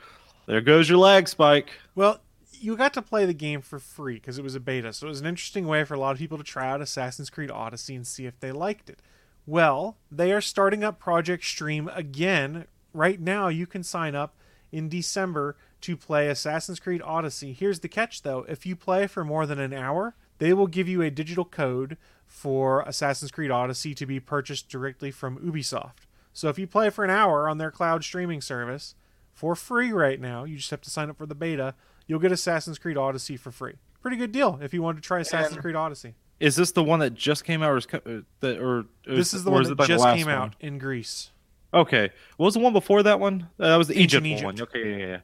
there goes your lag spike.
Well, you got to play the game for free because it was a beta, so it was an interesting way for a lot of people to try out Assassin's Creed Odyssey and see if they liked it. Well, they are starting up Project Stream again. Right now, you can sign up in December to play Assassin's Creed Odyssey. Here's the catch though if you play for more than an hour, they will give you a digital code for Assassin's Creed Odyssey to be purchased directly from Ubisoft. So if you play for an hour on their cloud streaming service for free right now, you just have to sign up for the beta. You'll get Assassin's Creed Odyssey for free. Pretty good deal if you want to try Assassin's and Creed Odyssey.
Is this the one that just came out, or is, uh, that, or
this is the one that like just came one? out in Greece?
Okay, what was the one before that one? Uh, that was the Egypt, Egypt, one. Okay, yeah, yeah.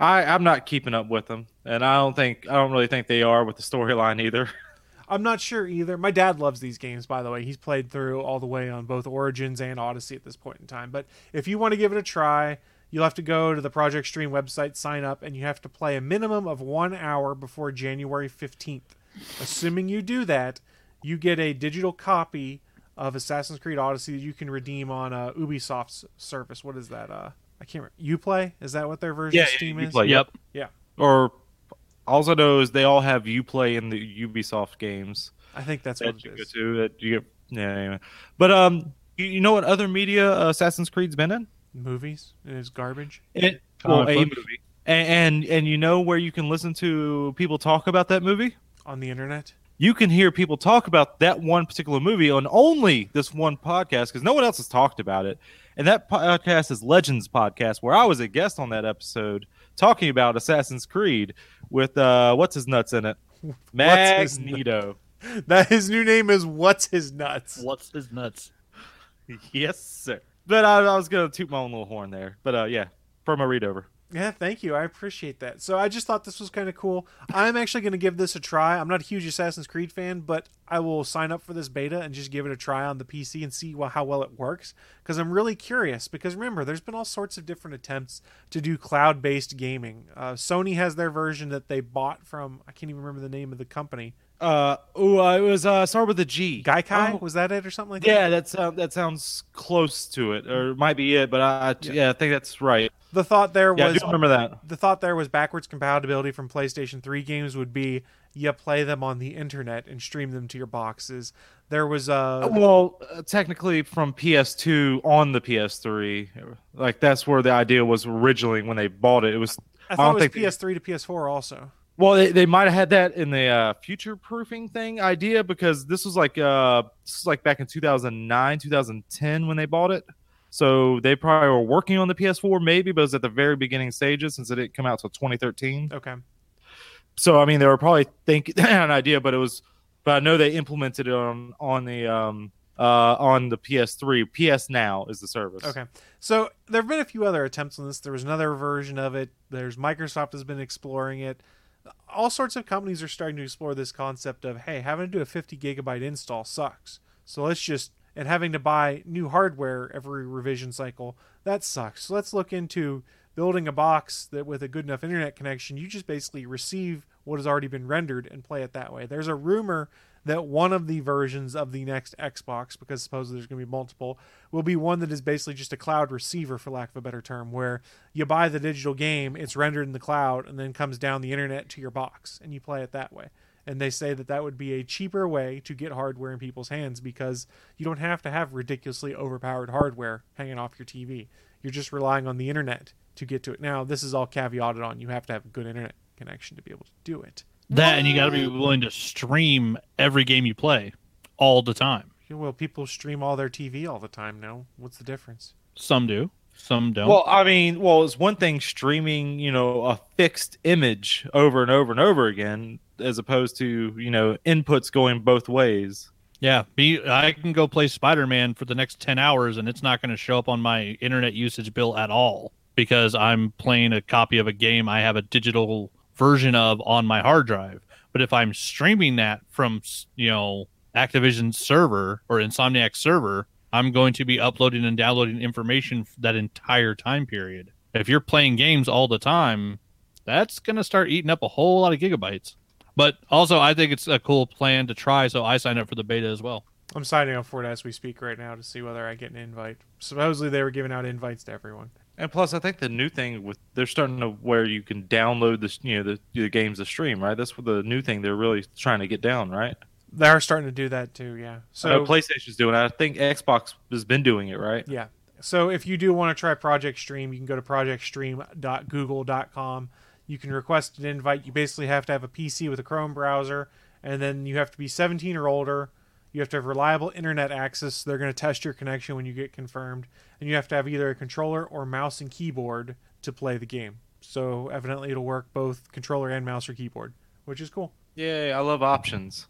I I'm not keeping up with them, and I don't think I don't really think they are with the storyline either. [laughs]
I'm not sure either. My dad loves these games, by the way. He's played through all the way on both Origins and Odyssey at this point in time. But if you want to give it a try, you'll have to go to the Project Stream website, sign up, and you have to play a minimum of one hour before January 15th. Assuming you do that, you get a digital copy of Assassin's Creed Odyssey that you can redeem on uh, Ubisoft's service. What is that? Uh, I can't remember. UPlay? Is that what their version
yeah,
of Steam is?
Uplay, yep.
Yeah.
Or all I know is they all have UPlay in the Ubisoft games.
I think that's what
you
it is.
Go to, that you get, yeah, anyway. But um, you, you, know what other media uh, Assassin's Creed's been in?
Movies. It is garbage.
It, well, a movie. And, and and you know where you can listen to people talk about that movie
on the internet.
You can hear people talk about that one particular movie on only this one podcast because no one else has talked about it. And that podcast is Legends Podcast, where I was a guest on that episode talking about Assassin's Creed with uh, what's his nuts in it, [laughs] Magneto. [laughs]
That his new name is What's His Nuts.
What's his nuts? [laughs]
yes, sir. But I, I was gonna toot my own little horn there. But uh, yeah, for my read over.
Yeah, thank you. I appreciate that. So I just thought this was kind of cool. I'm actually going to give this a try. I'm not a huge Assassin's Creed fan, but I will sign up for this beta and just give it a try on the PC and see how well it works because I'm really curious. Because remember, there's been all sorts of different attempts to do cloud-based gaming. Uh, Sony has their version that they bought from I can't even remember the name of the company.
Uh oh, uh, it was uh start with a G.
Gaikai oh. was that it or something like that?
Yeah, that's uh, that sounds close to it, or might be it, but I, yeah. yeah. I think that's right.
The thought there
yeah,
was
I remember that.
The thought there was backwards compatibility from PlayStation 3 games would be you play them on the internet and stream them to your boxes. There was uh
well, uh, technically from PS2 on the PS3, like that's where the idea was originally when they bought it. It was
I thought I it was PS3 to PS4 also.
Well, they, they might have had that in the uh, future proofing thing idea because this was like uh this was like back in 2009, 2010 when they bought it. So they probably were working on the PS4 maybe, but it was at the very beginning stages since it didn't come out till 2013.
Okay.
So I mean, they were probably thinking [laughs] an idea, but it was, but I know they implemented it on on the um uh on the PS3. PS Now is the service.
Okay. So there have been a few other attempts on this. There was another version of it. There's Microsoft has been exploring it all sorts of companies are starting to explore this concept of hey having to do a 50 gigabyte install sucks so let's just and having to buy new hardware every revision cycle that sucks so let's look into building a box that with a good enough internet connection, you just basically receive what has already been rendered and play it that way. There's a rumor that one of the versions of the next Xbox, because supposedly there's going to be multiple, will be one that is basically just a cloud receiver, for lack of a better term, where you buy the digital game, it's rendered in the cloud, and then comes down the internet to your box, and you play it that way. And they say that that would be a cheaper way to get hardware in people's hands because you don't have to have ridiculously overpowered hardware hanging off your TV. You're just relying on the internet to get to it. Now, this is all caveated on. You have to have a good internet connection to be able to do it.
That and you got to be willing to stream every game you play all the time.
Well, people stream all their TV all the time now. What's the difference?
Some do, some don't.
Well, I mean, well, it's one thing streaming, you know, a fixed image over and over and over again, as opposed to, you know, inputs going both ways.
yeah, me, I can go play Spider Man for the next ten hours, and it's not going to show up on my internet usage bill at all because I'm playing a copy of a game I have a digital version of on my hard drive. But if I'm streaming that from, you know, Activision server or Insomniac server, I'm going to be uploading and downloading information that entire time period. If you're playing games all the time, that's going to start eating up a whole lot of gigabytes. But also, I think it's a cool plan to try, so I signed up for the beta as well.
I'm signing up for it as we speak right now to see whether I get an invite. Supposedly they were giving out invites to everyone.
And plus, I think the new thing with they're starting to where you can download the you know the, the games to stream, right? That's what the new thing they're really trying to get down, right?
They are starting to do that too, yeah.
So I know
So
PlayStation's doing it. I think Xbox has been doing it, right?
yeah. So if you do want to try Project Stream, you can go to projectstream.google.com. You can request an invite. You basically have to have a PC with a Chrome browser, and then you have to be 17 or older. You have to have reliable internet access. They're going to test your connection when you get confirmed, and you have to have either a controller or mouse and keyboard to play the game. So evidently, it'll work both controller and mouse or keyboard, which is cool.
Yay! I love options.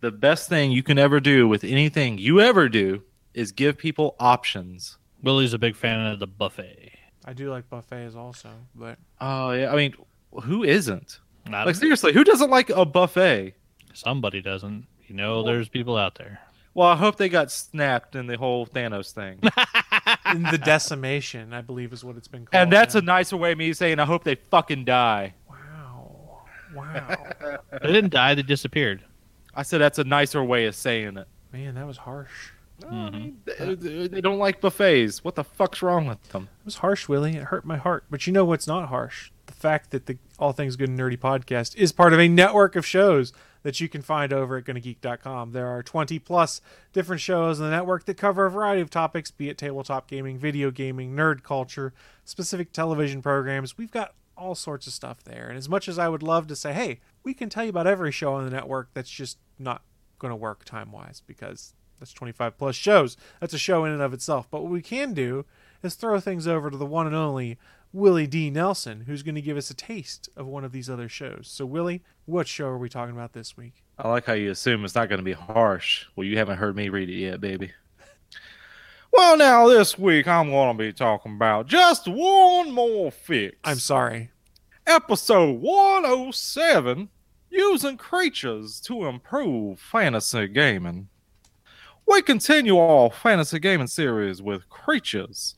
The best thing you can ever do with anything you ever do is give people options.
Willie's a big fan of the buffet.
I do like buffets also, but
Oh yeah, I mean, who isn't?
Not
Like seriously, who doesn't like a buffet?
somebody doesn't. You know, there's people out there.
Well, I hope they got snapped in the whole Thanos thing. [laughs]
in the decimation, I believe is what it's been called.
and that's
now.
a nicer way of me saying I hope they fucking die.
wow, wow, [laughs]
They didn't die; they disappeared.
I said that's a nicer way of saying it.
man, that was harsh.
I mm-hmm. mean, they, they- they don't like buffets. What the fuck's wrong with them?
It was harsh, Willie. It hurt my heart. But you know what's not harsh? The fact that the All Things Good and Nerdy podcast is part of a network of shows that you can find over at GonnaGeek.com. There are 20 plus different shows in the network that cover a variety of topics, be it tabletop gaming, video gaming, nerd culture, specific television programs. We've got all sorts of stuff there. And as much as I would love to say, hey, we can tell you about every show on the network, that's just not going to work time wise because that's 25 plus shows. That's a show in and of itself. But what we can do is throw things over to the one and only Willie D. Nelson, who's going to give us a taste of one of these other shows. So, Willie, what show are we talking about this week?
I like how you assume it's not going to be harsh. Well, you haven't heard me read it yet, baby. Well, now this week I'm going to be talking about just one more fix.
I'm sorry.
Episode 107 Using Creatures to Improve Fantasy Gaming. We continue our fantasy gaming series with creatures.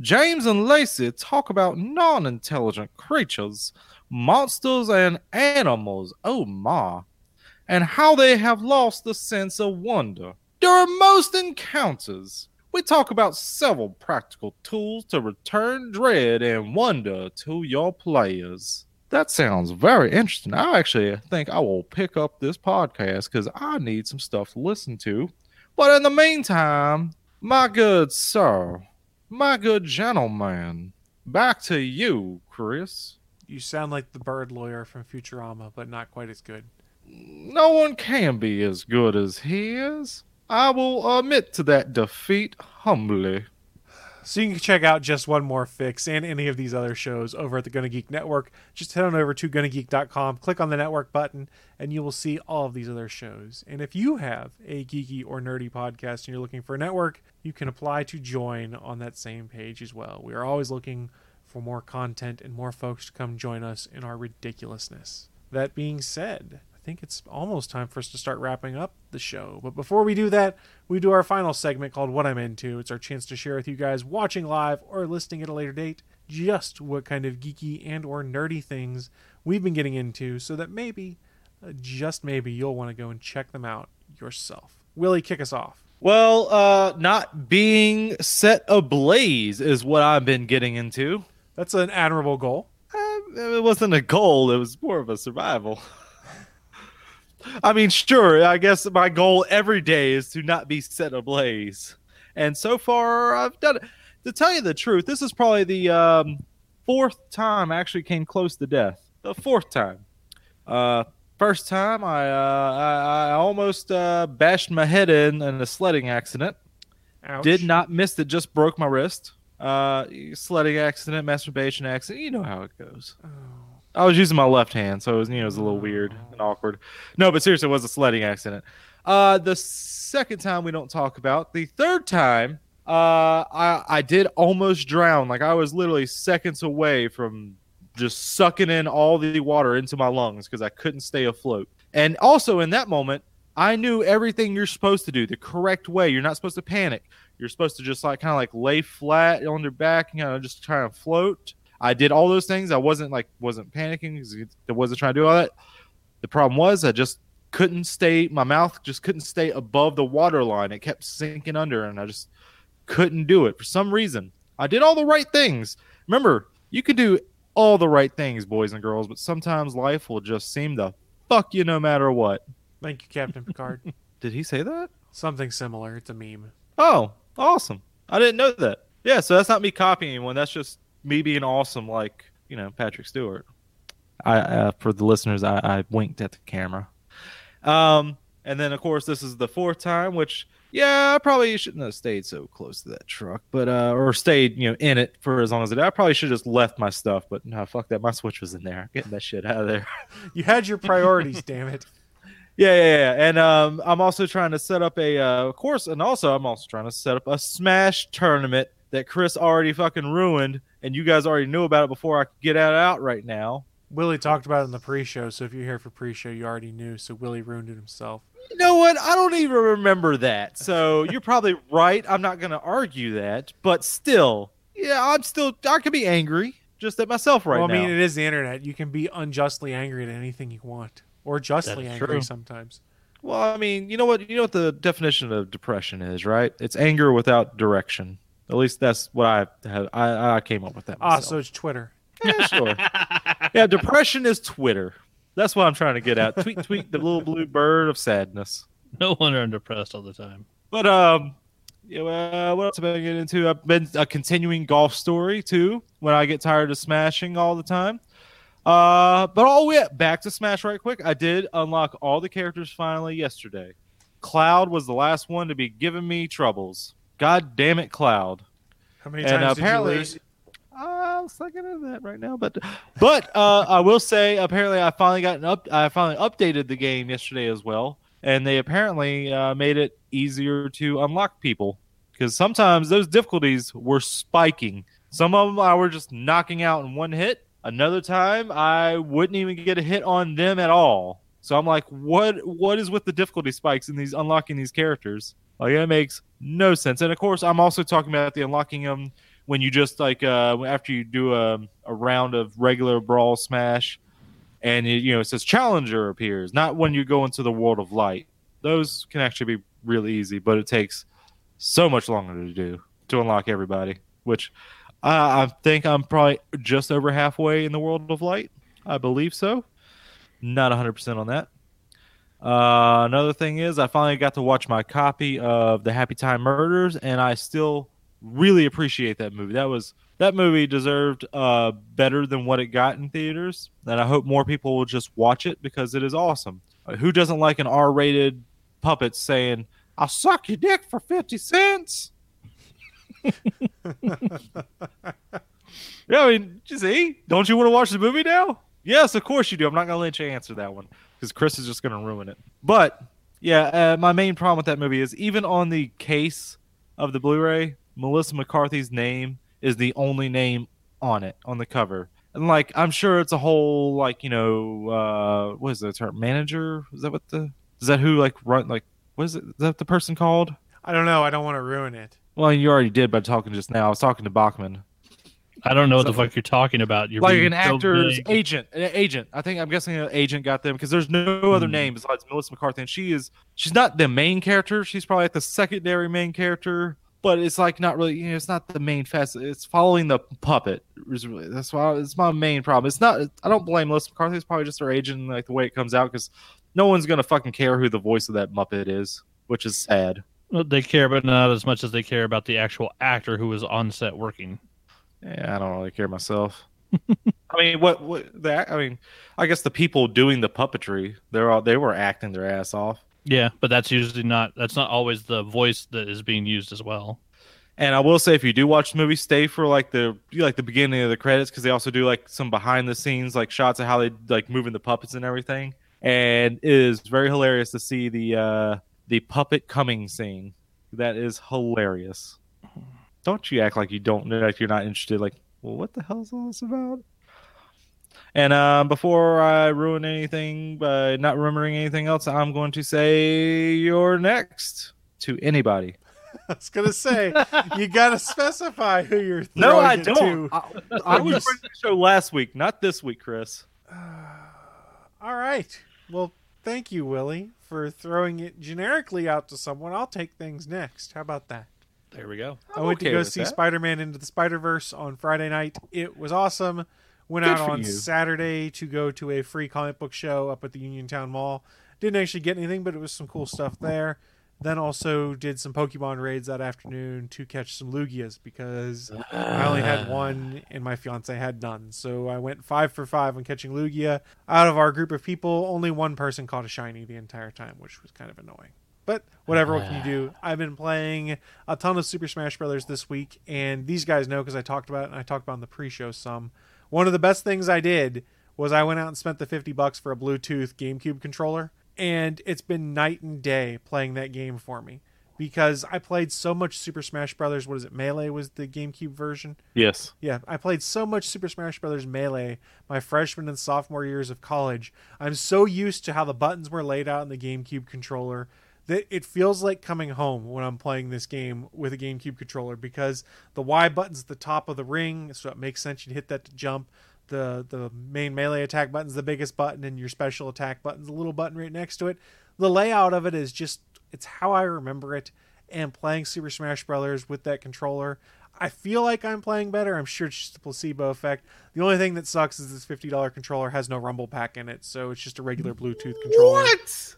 James and Lacey talk about non intelligent creatures, monsters, and animals. Oh my. And how they have lost the sense of wonder. During most encounters, we talk about several practical tools to return dread and wonder to your players. That sounds very interesting. I actually think I will pick up this podcast because I need some stuff to listen to. But in the meantime, my good sir, my good gentleman, back to you, Chris.
You sound like the bird lawyer from Futurama, but not quite as good.
No one can be as good as he is. I will admit to that defeat humbly.
So you can check out just one more fix and any of these other shows over at the Gonna Geek Network. Just head on over to GonnaGeek.com, click on the network button, and you will see all of these other shows. And if you have a geeky or nerdy podcast and you're looking for a network, you can apply to join on that same page as well. We are always looking for more content and more folks to come join us in our ridiculousness. That being said, I think it's almost time for us to start wrapping up the show. But before we do that, we do our final segment called What I'm Into. It's our chance to share with you guys watching live or listening at a later date just what kind of geeky and or nerdy things we've been getting into so that maybe, uh, just maybe, you'll want to go and check them out yourself. Willie, kick us off.
Well, uh, not being set ablaze is what I've been getting into.
That's an admirable goal.
Uh, it wasn't a goal; it was more of a survival. [laughs] I mean, sure. I guess my goal every day is to not be set ablaze, and so far I've done it. To tell you the truth, this is probably the um, fourth time I actually came close to death. The fourth time. Uh, first time I uh, I, I almost uh, bashed my head in in a sledding accident.
Ouch.
Did not miss it, just broke my wrist. Uh, sledding accident, masturbation accident. You know how it goes. I was using my left hand, so it was you know it was a little weird and awkward. No, but seriously, it was a sledding accident. Uh, the second time we don't talk about. The third time, uh, I I did almost drown. Like I was literally seconds away from just sucking in all the water into my lungs because I couldn't stay afloat. And also in that moment, I knew everything you're supposed to do the correct way. You're not supposed to panic. You're supposed to just like kind of like lay flat on your back and kind of just try and float. I did all those things. I wasn't like wasn't panicking I wasn't trying to do all that. The problem was I just couldn't stay. My mouth just couldn't stay above the water line. It kept sinking under, and I just couldn't do it for some reason. I did all the right things. Remember, you can do all the right things, boys and girls, but sometimes life will just seem to fuck you no matter what.
Thank you, Captain Picard. [laughs]
Did he say that?
Something similar. It's a meme.
Oh, awesome. I didn't know that. Yeah, so that's not me copying anyone. That's just me being awesome like, you know, Patrick Stewart. I uh, for the listeners, I, I winked at the camera. Um, and then of course this is the fourth time, which yeah, I probably shouldn't have stayed so close to that truck, but uh, or stayed you know in it for as long as it. I probably should have just left my stuff, but no, fuck that. My switch was in there. Getting that shit out of there. [laughs]
You had your priorities, damn it. [laughs]
Yeah, yeah, yeah. And um, I'm also trying to set up a uh, course, and also I'm also trying to set up a Smash tournament that Chris already fucking ruined, and you guys already knew about it before I could get it out right now.
Willie talked about it in the pre-show, so if you're here for pre-show, you already knew. So Willie ruined it himself.
You know what? I don't even remember that. So [laughs] you're probably right. I'm not going to argue that, but still, yeah, I'm still. I could be angry just at myself right
well, I
now.
mean, it is the internet. You can be unjustly angry at anything you want, or justly
That's
angry
true.
sometimes.
well, I mean, you know what? You know what the definition of depression is, right? It's anger without direction. At least that's what I have. I, I came up with that.
Ah,
Myself.
so it's Twitter. [laughs]
Yeah, sure. yeah, depression is Twitter. That's what I'm trying to get at. Tweet, tweet the little blue bird of sadness.
No wonder I'm depressed all the time.
But um, yeah, uh, what else have I been getting into? I've been a continuing golf story too. When I get tired of smashing all the time. Uh, but all we back to Smash right quick. I did unlock all the characters finally yesterday. Cloud was the last one to be giving me troubles. God damn it, Cloud.
How many
And
times
apparently-
did you lose?
Uh, let's not that right now, but but uh, I will say apparently I finally got an up. I finally updated the game yesterday as well, and they apparently uh, made it easier to unlock people because sometimes those difficulties were spiking. Some of them I were just knocking out in one hit. Another time I wouldn't even get a hit on them at all. So I'm like, what what is with the difficulty spikes in these unlocking these characters? Like it makes no sense. And of course, I'm also talking about the unlocking them when you just like uh, after you do a, a round of regular brawl smash, and it, you know it says challenger appears. Not when you go into the world of light. Those can actually be really easy, but it takes so much longer to do to unlock everybody. Which uh, I think I'm probably just over halfway in the world of light. I believe so. Not 100% on that. Uh, another thing is, I finally got to watch my copy of the Happy Time Murders, and I still really appreciate that movie. That was that movie deserved uh, better than what it got in theaters, and I hope more people will just watch it because it is awesome. Uh, who doesn't like an R-rated puppet saying, "I'll suck your dick for fifty cents"? Yeah, I mean, you see, don't you want to watch the movie now? Yes, [laughs] of course you do. I'm not gonna let you answer that one because Chris is just gonna ruin it. But yeah, uh, my main problem with that movie is even on the case of the Blu-ray, Melissa McCarthy's name is the only name on it on the cover. And like, I'm sure it's a whole like you know, uh, what is it? Her manager? Is that what the? Is that who like run like? What is it? Is that the person called?
I don't know. I don't want to ruin it.
Well, you already did by talking just now. I was talking to Bachman.
I don't know what the fuck you're talking about. You're
like an actor's agent. An agent. I think I'm guessing an agent got them because there's no other
Hmm.
name besides Melissa McCarthy, and she is she's not the main character. She's probably like the secondary main character, but it's like not really. You know, it's not the main facet. It's following the puppet. Really- That's why it's my main problem. It's not. I don't blame Melissa McCarthy. It's probably just her agent, like the way it comes out, because no one's gonna fucking care who the voice of that Muppet is, which is sad.
Well, They care, but not as much as they care about the actual actor who was on set working.
Yeah, I don't really care myself. [laughs] I mean, what what that? I mean, I guess the people doing the puppetry, they're all they were acting their ass off.
Yeah, but that's usually not. That's not always the voice that is being used as well.
And I will say, if you do watch the movie, stay for like the like the beginning of the credits because they also do like some behind the scenes like shots of how they like moving the puppets and everything. And it is very hilarious to see the uh the puppet coming scene. That is hilarious. Don't you act like you don't know, like you're not interested. Like, well, what the hell is all this about? And um, before I ruin anything by not remembering anything else, I'm going to say you're next to anybody. [laughs]
I was gonna say you gotta specify who you're.
No,
throwing
I
it
don't.
to.
I, I was running the show last week, not this week, Chris. [sighs]
All right. Well, thank you, Willie, for throwing it generically out to someone. I'll take things next. How about that?
There we go.
I went
okay
to go see. Spider-Man Into the Spider-Verse on Friday night. It was awesome. Went
Good
out on
you.
Saturday to go to a free comic book show up at the Uniontown Mall. Didn't actually get anything, but it was some cool stuff there. Then also did some Pokemon raids that afternoon to catch some Lugias because I only had ah. one and my fiance had none. So I went five for five on catching Lugia. Out of our group of people, only one person caught a shiny the entire time, which was kind of annoying. But whatever, what can you ah. do? I've been playing a ton of Super Smash Brothers this week, and these guys know because I talked about it and I talked about it in the pre-show some. One of the best things I did was I went out and spent the fifty bucks for a Bluetooth GameCube controller, and it's been night and day playing that game for me because I played so much Super Smash Brothers. What is it? Melee was the GameCube version.
Yes.
Yeah, I played so much Super Smash Brothers Melee my freshman and sophomore years of college. I'm so used to how the buttons were laid out in the GameCube controller that it feels like coming home when I'm playing this game with a GameCube controller because the Y button's at the top of the ring, so it makes sense you'd hit that to jump. The the main melee attack button's the biggest button and your special attack button's a little button right next to it. The layout of it is just it's how I remember it and playing Super Smash Brothers with that controller I feel like I'm playing better. I'm sure it's just a placebo effect. The only thing that sucks is this $50 controller has no rumble pack in it, so it's just a regular Bluetooth controller.
What?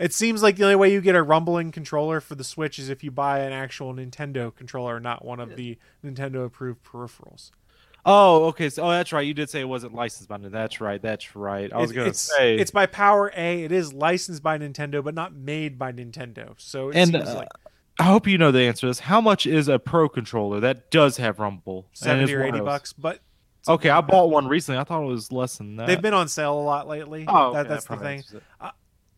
It seems like the only way you get a rumbling controller for the Switch is if you buy an actual Nintendo controller, not one of the Nintendo approved peripherals.
Oh, okay. So, oh, that's right. You did say it wasn't licensed by Nintendo. That's right. That's right. I was
It-
gonna
it's,
say
it's by Power A. It is licensed by Nintendo, but not made by Nintendo. So it
And,
seems
uh,
like
I hope you know the answer to this. How much is a Pro controller that does have Rumble?
Seventy or eighty bucks. But
Okay, I bought one recently. I thought it was less than that.
they've been on sale a lot lately.
Oh,
That- that's
that
the thing.
answers it.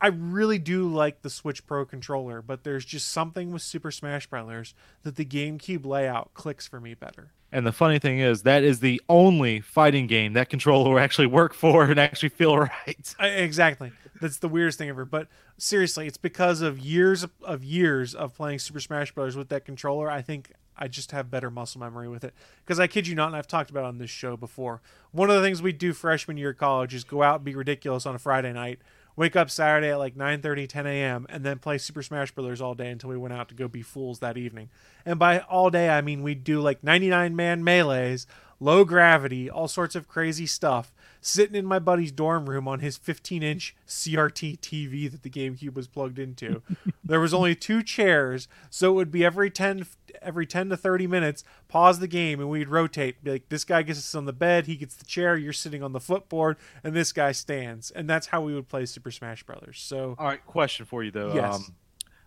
I really do like the Switch Pro controller, but there's just something with Super Smash Brothers that the GameCube layout clicks for me better.
And the funny thing is, that is the only fighting game that controller will [laughs] actually work for and actually feel right. [laughs]
Exactly. That's the weirdest thing ever. But seriously, it's because of years of, years of playing Super Smash Brothers with that controller. I think I just have better muscle memory with it. Because I kid you not, and I've talked about it on this show before. One of the things we do freshman year of college is go out and be ridiculous on a Friday night. Wake up Saturday at like 9:30, 10 a.m. and then play Super Smash Brothers all day until we went out to go be fools that evening. And by all day, I mean we'd do like 99 man melees, low gravity, all sorts of crazy stuff. Sitting in my buddy's dorm room on his 15 inch CRT TV that the GameCube was plugged into. [laughs] there was only two chairs, so it would be every 10 every 10 to 30 minutes, pause the game and we'd rotate. Be like this guy gets us on the bed, he gets the chair, you're sitting on the footboard, and this guy stands. And that's how we would play Super Smash Brothers. So
All right, question for you though.
Yes.
Um,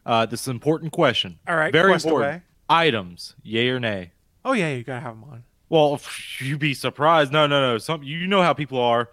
uh, this is an important question.
All right,
very important.
away.
Items, yay or nay?
Oh yeah, you gotta have them on.
Well, [laughs] you'd be surprised. No, no, no. Some you know how people are.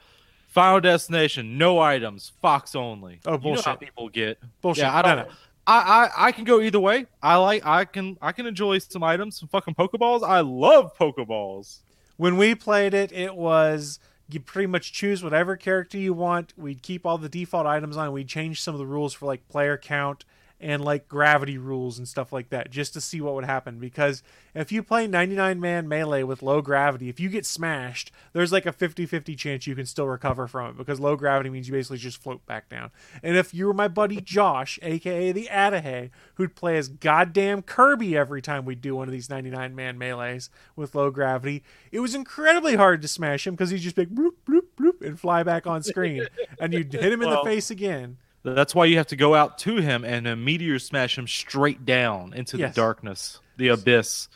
Final destination, no items, Fox only.
Oh,
You know
bullshit.
people get.
Bullshit.
Yeah, I don't
no.
know. I, I I can go either way. I like I can I can enjoy some items, some fucking Pokeballs. I love Pokeballs.
When we played it, it was you pretty much choose whatever character you want. We'd keep all the default items on. We'd change some of the rules for like player count and like gravity rules and stuff like that just to see what would happen. Because if you play 99 man melee with low gravity if you get smashed there's like a 50-50 chance you can still recover from it because low gravity means you basically just float back down. And if you were my buddy josh aka the Adahay, who'd play as goddamn kirby every time we do one of these 99 man melees with low gravity it was incredibly hard to smash him because he'd just be like, bloop, bloop, bloop, and fly back on screen. And you'd hit him in the face again
That's why you have to go out to him and a meteor smash him straight down into
Yes.
the darkness, the abyss,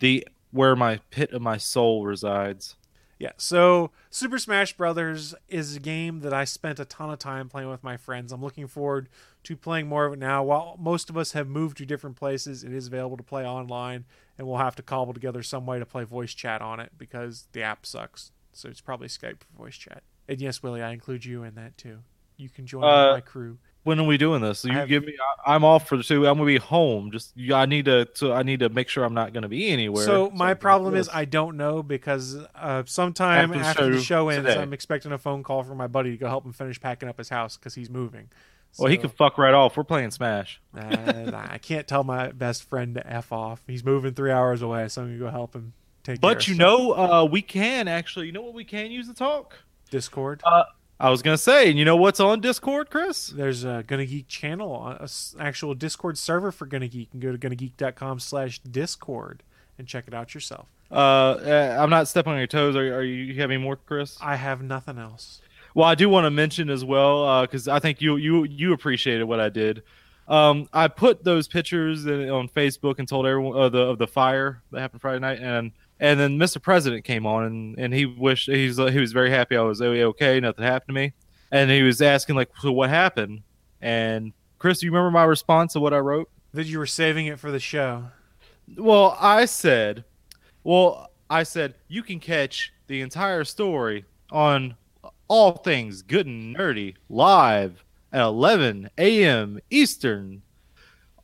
the where my pit of my soul resides.
Yeah, so Super Smash Brothers is a game that I spent a ton of time playing with my friends. I'm looking forward to playing more of it now. While most of us have moved to different places, it is available to play online, and we'll have to cobble together some way to play voice chat on it because the app sucks. So it's probably Skype for voice chat. And yes, Willie, I include you in that too. You can join
Uh,
my crew.
When are we doing this? You
have-
give me. I, I'm off for two. I'm gonna be home. Just you- I need to. So I need to make sure I'm not gonna be anywhere.
So
I
my
can
problem is. I don't know because uh, sometime
After the
after the
show
show ends,
today.
I'm expecting a phone call from my buddy to go help him finish packing up his house because he's moving.
Well, he
So-
can fuck right off. We're playing Smash.
Uh, nah, I can't tell my best friend to f off. He's moving three hours away, so I'm gonna go help him take.
But
of
you
stuff.
know, uh, we can actually. You know what we can use to talk?
Discord.
I was gonna say. And you know what's on Discord, Chris?
There's a Gonna Geek channel, a s- actual Discord server for Gonna Geek. You can go to gonnageek.com/slash Discord and check it out yourself.
Uh, uh, I'm not stepping on your toes. Are, are you, you have any more, Chris?
I have nothing else.
Well, I do want to mention as well because I think you you you appreciated what I did. Um, I put those pictures in, on Facebook and told everyone of the of the fire that happened Friday night, and and then Mr. President came on and, and he wished he's he was very happy I was okay, nothing happened to me, and he was asking like, so what happened? And Chris, do you remember my response to what I wrote?
That you were saving it for the show.
Well, I said, well, I said you can catch the entire story on all things good and nerdy live at 11 a.m. Eastern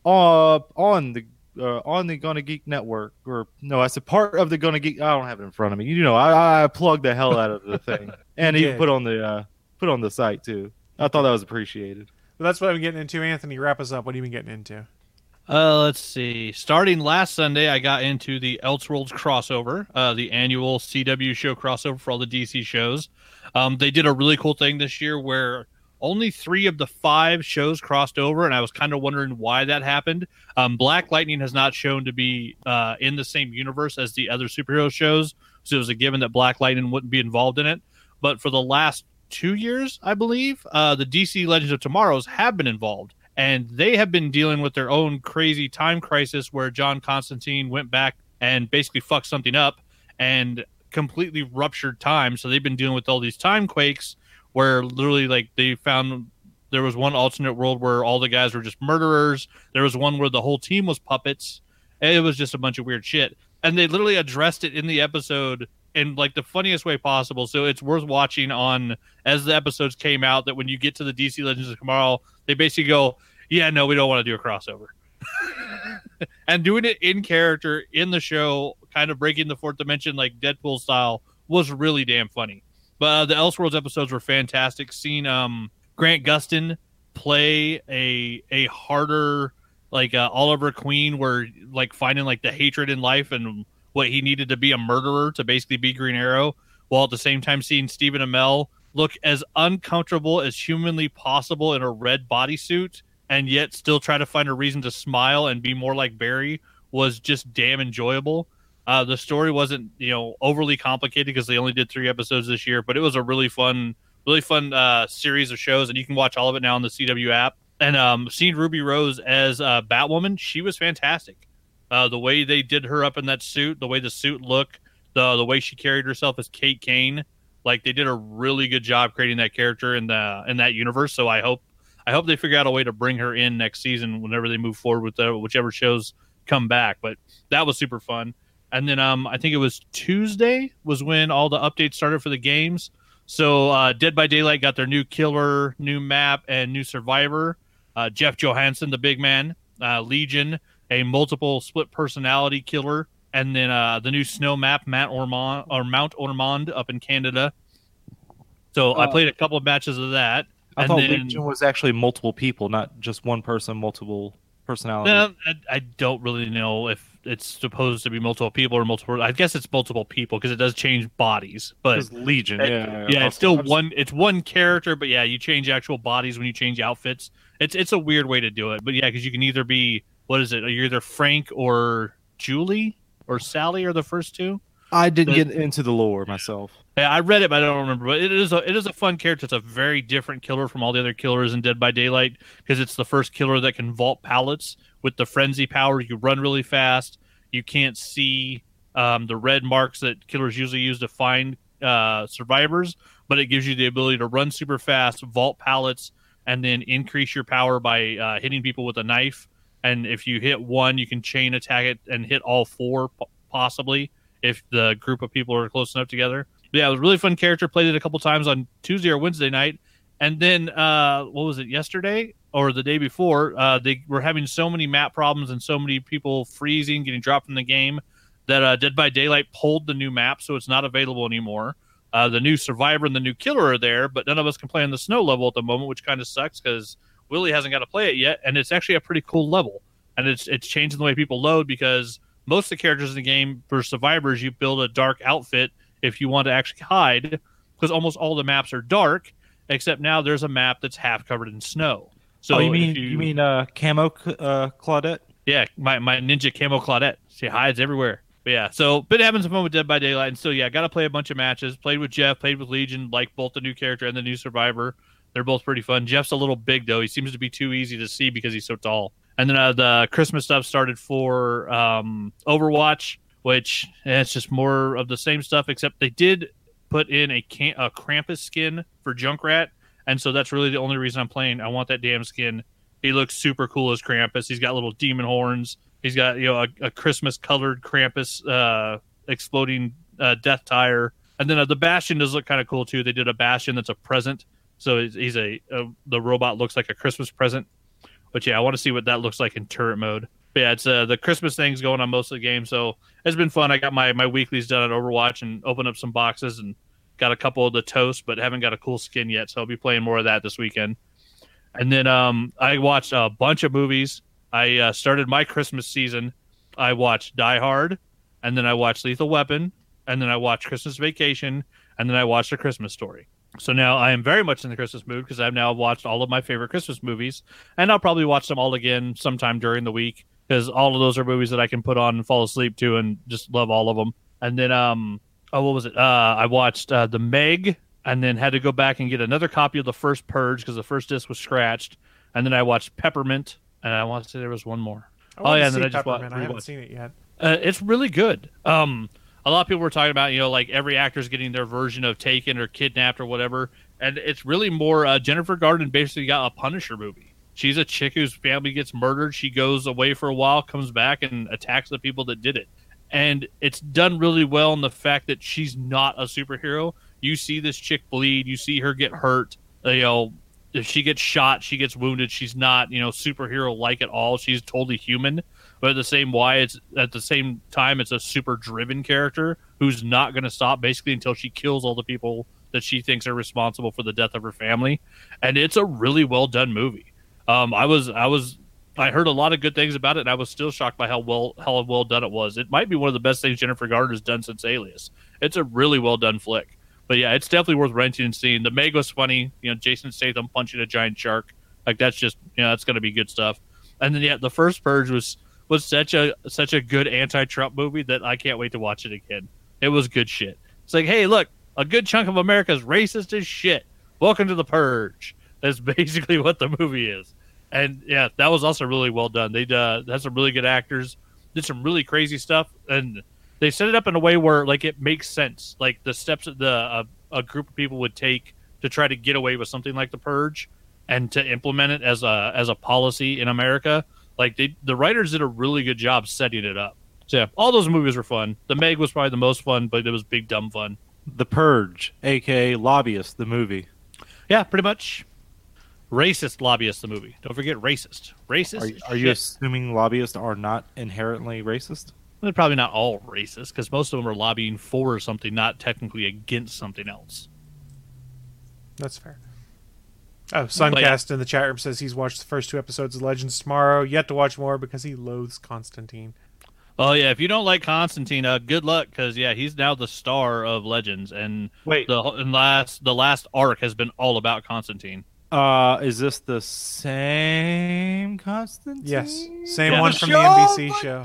uh, on the uh, on the Gonna Geek Network, or no, I said part of the Gonna Geek. I don't have it in front of me. You know, I, I plugged the hell out of the thing, [laughs] and
You
even put on the uh, put on the site too. I thought that was appreciated.
But that's what I'm getting into. Anthony, wrap us up. What have you been getting into?
Uh, let's see. Starting last Sunday, I got into the Elseworlds crossover, uh, the annual CW show crossover for all the DC shows. Um, they did a really cool thing this year where only three of the five shows crossed over, and I was kind of wondering why that happened. Um, Black Lightning has not shown to be uh, in the same universe as the other superhero shows, so it was a given that Black Lightning wouldn't be involved in it. But for the last two years, I believe, uh, the DC Legends of Tomorrows have been involved and they have been dealing with their own crazy time crisis where John Constantine went back and basically fucked something up and completely ruptured time. So they've been dealing with all these time quakes where literally like they found there was one alternate world where all the guys were just murderers. There was one where the whole team was puppets. It was just a bunch of weird shit. And they literally addressed it in the episode in like the funniest way possible. So it's worth watching on as the episodes came out that when you get to the DC Legends of Tomorrow, they basically go, Yeah, no, we don't want to do a crossover. [laughs] and doing it in character in the show, kind of breaking the fourth dimension like Deadpool style, was really damn funny. But uh, the Elseworlds episodes were fantastic. Seeing um, Grant Gustin play a a harder like uh, Oliver Queen, where like finding like the hatred in life and what he needed to be a murderer to basically be Green Arrow, while at the same time seeing Stephen Amell look as uncomfortable as humanly possible in a red bodysuit and yet still try to find a reason to smile and be more like Barry was just damn enjoyable. Uh, the story wasn't, you know, overly complicated because they only did three episodes this year, but it was a really fun, really fun uh, series of shows, and you can watch all of it now on the CW app. And um, seeing Ruby Rose as uh, Batwoman, she was fantastic. Uh, the way they did her up in that suit, the way the suit looked, the the way she carried herself as Kate Kane, like they did a really good job creating that character in the in that universe. So I hope I hope they figure out a way to bring her in next season whenever they move forward with the, whichever shows come back. But that was super fun. And then um, I think it was Tuesday was when all the updates started for the games. So uh, Dead by Daylight got their new killer, new map, and new survivor. Uh, Jeff Johansen, the big man, uh, Legion, a multiple split personality killer, and then uh, the new snow map, Mount Ormond or Mount Ormond up in Canada. So I
Oh.
played a couple of matches of that.
I
And
thought
then-
Legion was actually multiple people, not just one person, multiple personalities.
No, I, I don't really know if it's supposed to be multiple people or multiple. I guess it's multiple people because it does change bodies, but
Because Legion,
Uh,
yeah,
yeah, it's still one. It's one character, but yeah, you change actual bodies when you change outfits. It's it's a weird way to do it, but yeah, because you can either be what is it? Are You're either Frank or Julie or Sally are the first two.
I didn't
the-
get into the lore myself.
Yeah, I read it, but I don't remember. But it is a it is a fun character. It's a very different killer from all the other killers in Dead by Daylight because it's the first killer that can vault pallets with the frenzy power. You run really fast. You can't see um, the red marks that killers usually use to find uh, survivors, but it gives you the ability to run super fast, vault pallets, and then increase your power by uh, hitting people with a knife. And if you hit one, you can chain attack it and hit all four possibly if the group of people are close enough together. But yeah, it was a really fun character. Played it a couple times on Tuesday or Wednesday night, and then uh, what was it yesterday or the day before? Uh, they were having so many map problems and so many people freezing, getting dropped from the game that uh, Dead by Daylight pulled the new map, so it's not available anymore. Uh, the new survivor and the new killer are there, but none of us can play on the snow level at the moment, which kind of sucks because Willie hasn't got to play it yet, and it's actually a pretty cool level, and it's it's changing the way people load because most of the characters in the game for survivors you build a dark outfit if you want to actually hide because almost all the maps are dark except now there's a map that's half covered in snow so
oh, you mean you, mean uh, camo uh, Claudette?
yeah my, my ninja camo claudette. She hides everywhere. But yeah so been having some fun with dead by daylight and so yeah gotta play a bunch of matches. Played with jeff played with legion like both the new character and the new survivor. They're both pretty fun. Jeff's a little big though. He seems to be too easy to see because he's so tall. And then uh, the christmas stuff started for um, overwatch which eh, it's just more of the same stuff except they did put in a, can- a krampus skin for junkrat and so that's really the only reason i'm playing. I want that damn skin. He looks super cool as krampus. He's got little demon horns. He's got you know a, a christmas colored krampus uh, exploding uh, death tire. And then uh, the bastion does look kind of cool too. They did a bastion that's a present. So he's, a, a the robot looks like a christmas present. But yeah i want to see what that looks like in turret mode. But yeah, it's uh, the Christmas thing's going on most of the game, so it's been fun. I got my my weeklies done at Overwatch and opened up some boxes and got a couple of the toast, but haven't got a cool skin yet. So I'll be playing more of that this weekend. And then um, I watched a bunch of movies. I uh, started my Christmas season. I watched Die Hard, and then I watched Lethal Weapon, and then I watched Christmas Vacation, and then I watched A Christmas Story. So now I am very much in the Christmas mood because I've now watched all of my favorite Christmas movies, and I'll probably watch them all again sometime during the week because all of those are movies that I can put on and fall asleep to and just love all of them. And then, um, oh, what was it? Uh, I watched uh, The Meg, and then had to go back and get another copy of the first Purge because the first disc was scratched. And then I watched Peppermint, and I want to say there was one more. Oh, yeah, and then I just
watched. I haven't seen it yet.
Uh, it's really good. Um, a lot of people were talking about, you know, like every actor's getting their version of Taken or Kidnapped or whatever, and it's really more. Uh, Jennifer Garner basically got a Punisher movie. She's a chick whose family gets murdered. She goes away for a while, comes back, and attacks the people that did it. And it's done really well in the fact that she's not a superhero. You see this chick bleed. You see her get hurt. You know, if she gets shot, she gets wounded. She's not, you know, superhero like at all. She's totally human but at the same why it's at the same time it's a super driven character who's not going to stop basically until she kills all the people that she thinks are responsible for the death of her family and it's a really well done movie um i was i was i heard a lot of good things about it and i was still shocked by how well how well done it was it might be one of the best things jennifer garner has done since alias it's a really well done flick but yeah it's definitely worth renting and seeing the meg was funny you know jason statham punching a giant shark like that's just you know that's going to be good stuff and then yeah the first purge was was such a such a good anti-Trump movie that I can't wait to watch it again. It was good shit. It's like, hey, look, a good chunk of America's racist as shit. Welcome to the purge. That's [laughs] basically what the movie is. And yeah, that was also really well done. They uh, had some really good actors, did some really crazy stuff, and they set it up in a way where like it makes sense. Like the steps that the uh, a group of people would take to try to get away with something like the purge and to implement it as a as a policy in America like they, the writers did a really good job setting it up. So yeah, all those movies were fun. The Meg was probably the most fun, but it was big dumb fun.
The Purge, aka Lobbyist, the movie.
Yeah, pretty much. Racist lobbyist, the movie. Don't forget racist. Racist.
Are,
is
are you assuming lobbyists are not inherently racist?
They're probably not all racist because most of them are lobbying for something, not technically against something else.
That's fair. Oh, Suncast in the chat room says he's watched the first two episodes of Legends tomorrow. Yet to watch more because he loathes Constantine.
Oh yeah, if you don't like Constantine, uh, good luck because yeah, he's now the star of Legends, and
Wait,
the and last the last arc has been all about Constantine.
Uh, is this the same Constantine?
Yes, same
Yeah.
one
The
from
show?
the NBC show.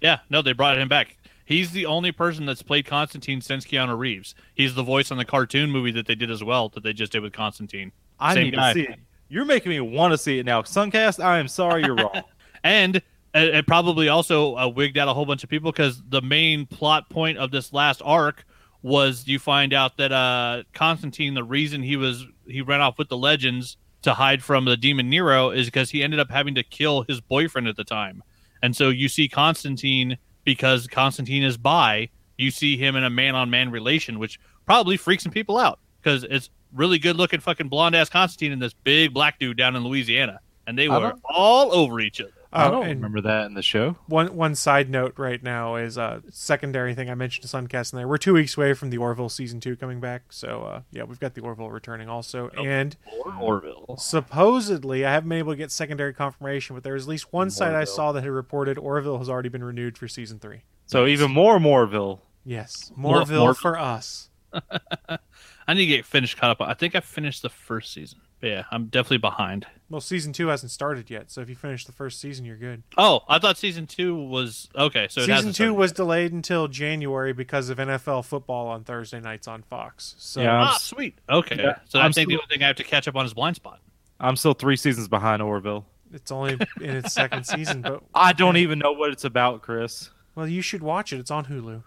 Yeah, no, they brought him back. He's the only person that's played Constantine since Keanu Reeves. He's the voice on the cartoon movie that they did as well that they just did with Constantine.
I
Same
need
guy.
to see it. You're making me want to see it now. Suncast, I am sorry you're wrong. [laughs]
and it, it probably also uh, wigged out a whole bunch of people because the main plot point of this last arc was you find out that uh Constantine, the reason he was he ran off with the legends to hide from the demon Nero is because he ended up having to kill his boyfriend at the time, and so you see Constantine because Constantine is bi. You see him in a man-on-man relation, which probably freaks some people out because it's really good-looking fucking blonde-ass Constantine and this big black dude down in Louisiana, and they were all over each other.
I
Oh,
don't
and
remember that in the show.
one one side note right now is a secondary thing I mentioned to Suncast in there. We're two weeks away from the Orville season two coming back, so uh, yeah, we've got the Orville returning also, and
Or Orville.
supposedly I haven't been able to get secondary confirmation, but there was at least one site I saw that had reported Orville has already been renewed for season three.
So even more Moorville.
Yes,
More-
Moreville
more-
for us. [laughs]
I need to get finished caught up. I think I finished the first season. But yeah, I'm definitely behind.
Well, season two hasn't started yet, so if you finish the first season, you're good.
Oh, I thought season two was okay. So it
season
hasn't
two was
yet.
delayed until January because of NFL football on Thursday nights on Fox. So
Yeah. I'm
ah sweet. Okay,
Yeah,
so I
I'm
think the only thing I have to catch up on is Blind Spot.
I'm still three seasons behind Orville.
it's only in its second [laughs] season, but
I don't even know what it's about, Chris.
well, you should watch it. It's on Hulu.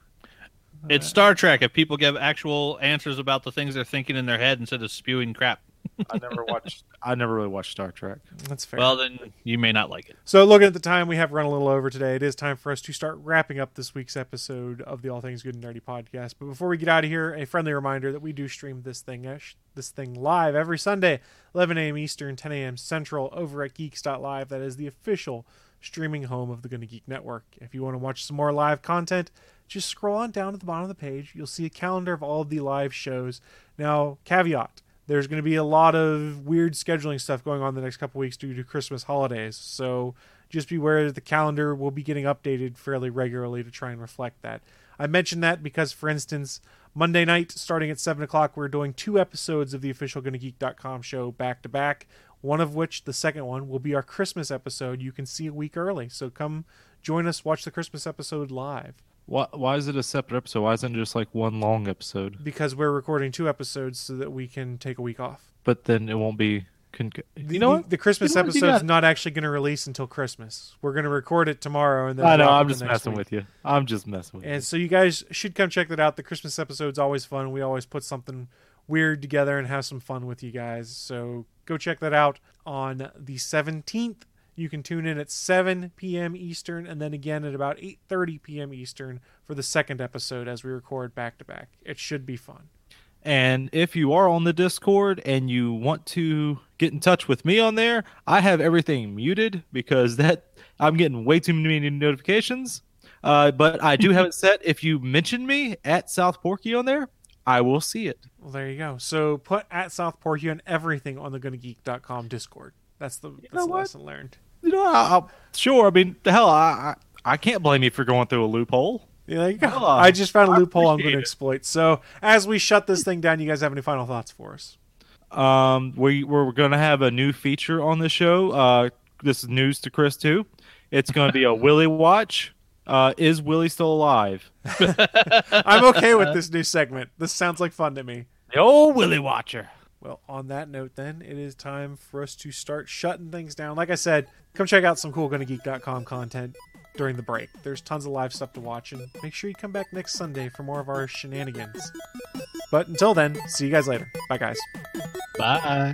It's Star Trek. If people give actual answers about the things they're thinking in their head instead of spewing crap,
I never watched. I never really watched Star Trek.
That's fair.
well then you may not like it.
So, looking at the time, we have run a little over today. It is time for us to start wrapping up this week's episode of the All Things Good and Nerdy podcast. But before we get out of here, a friendly reminder that we do stream this thing uh, this thing live every Sunday, 11 a.m. Eastern, 10 a.m. Central, over at Geeks.live. That is the official streaming home of the Gonna Geek Network. If you want to watch some more live content, just scroll on down to the bottom of the page. You'll see a calendar of all of the live shows. Now, caveat there's going to be a lot of weird scheduling stuff going on the next couple weeks due to Christmas holidays. So just beware that the calendar will be getting updated fairly regularly to try and reflect that. I mentioned that because, for instance, Monday night, starting at 7 o'clock, we're doing two episodes of the official GonnaGeek.com show back to back. One of which, the second one, will be our Christmas episode. You can see a week early. So come join us, watch the Christmas episode live.
Why? Why is it a separate episode? Why isn't it just like one long episode?
Because we're recording two episodes so that we can take a week off.
But then it won't be. Con-
The,
you know
the,
what?
the Christmas
You know
episode
is
not actually going to release until Christmas. We're going to record it tomorrow, and then
I know. I'm just messing
week.
with you. I'm just messing with
And
you.
And so you guys should come check that out. The Christmas episode's always fun. We always put something weird together and have some fun with you guys. So go check that out on the 17th. You can tune in at 7 p.m. Eastern and then again at about 8:30 p.m. Eastern for the second episode as we record back to back. It should be fun.
And if you are on the Discord and you want to get in touch with me on there, I have everything muted because [laughs] that I'm getting way too many notifications. Uh, but I do have it [laughs] set. If you mention me at South Porky on there, I will see it.
Well, there you go. So put at South Porky on everything on the GonnaGeek.com Discord. That's the, that's the
what?
lesson learned.
You know, I, I'll, sure. I mean, the hell, I, I I can't blame you for going through a loophole.
Yeah, there you go.
Oh,
I just found a loophole I'm going to exploit. So as we shut this thing down, you guys have any final thoughts for us?
Um, we we're gonna have a new feature on the show. Uh, this is news to Chris too. It's gonna be a [laughs] Willie watch. Uh, is Willie still alive? [laughs]
I'm okay with this new segment. This sounds like fun to me.
The old Willie Watcher.
Well, on that note, then, it is time for us to start shutting things down. Like I said, come check out some cool GonnaGeek.com content during the break. There's tons of live stuff to watch, and make sure you come back next Sunday for more of our shenanigans. But until then, see you guys later. Bye, guys.
Bye.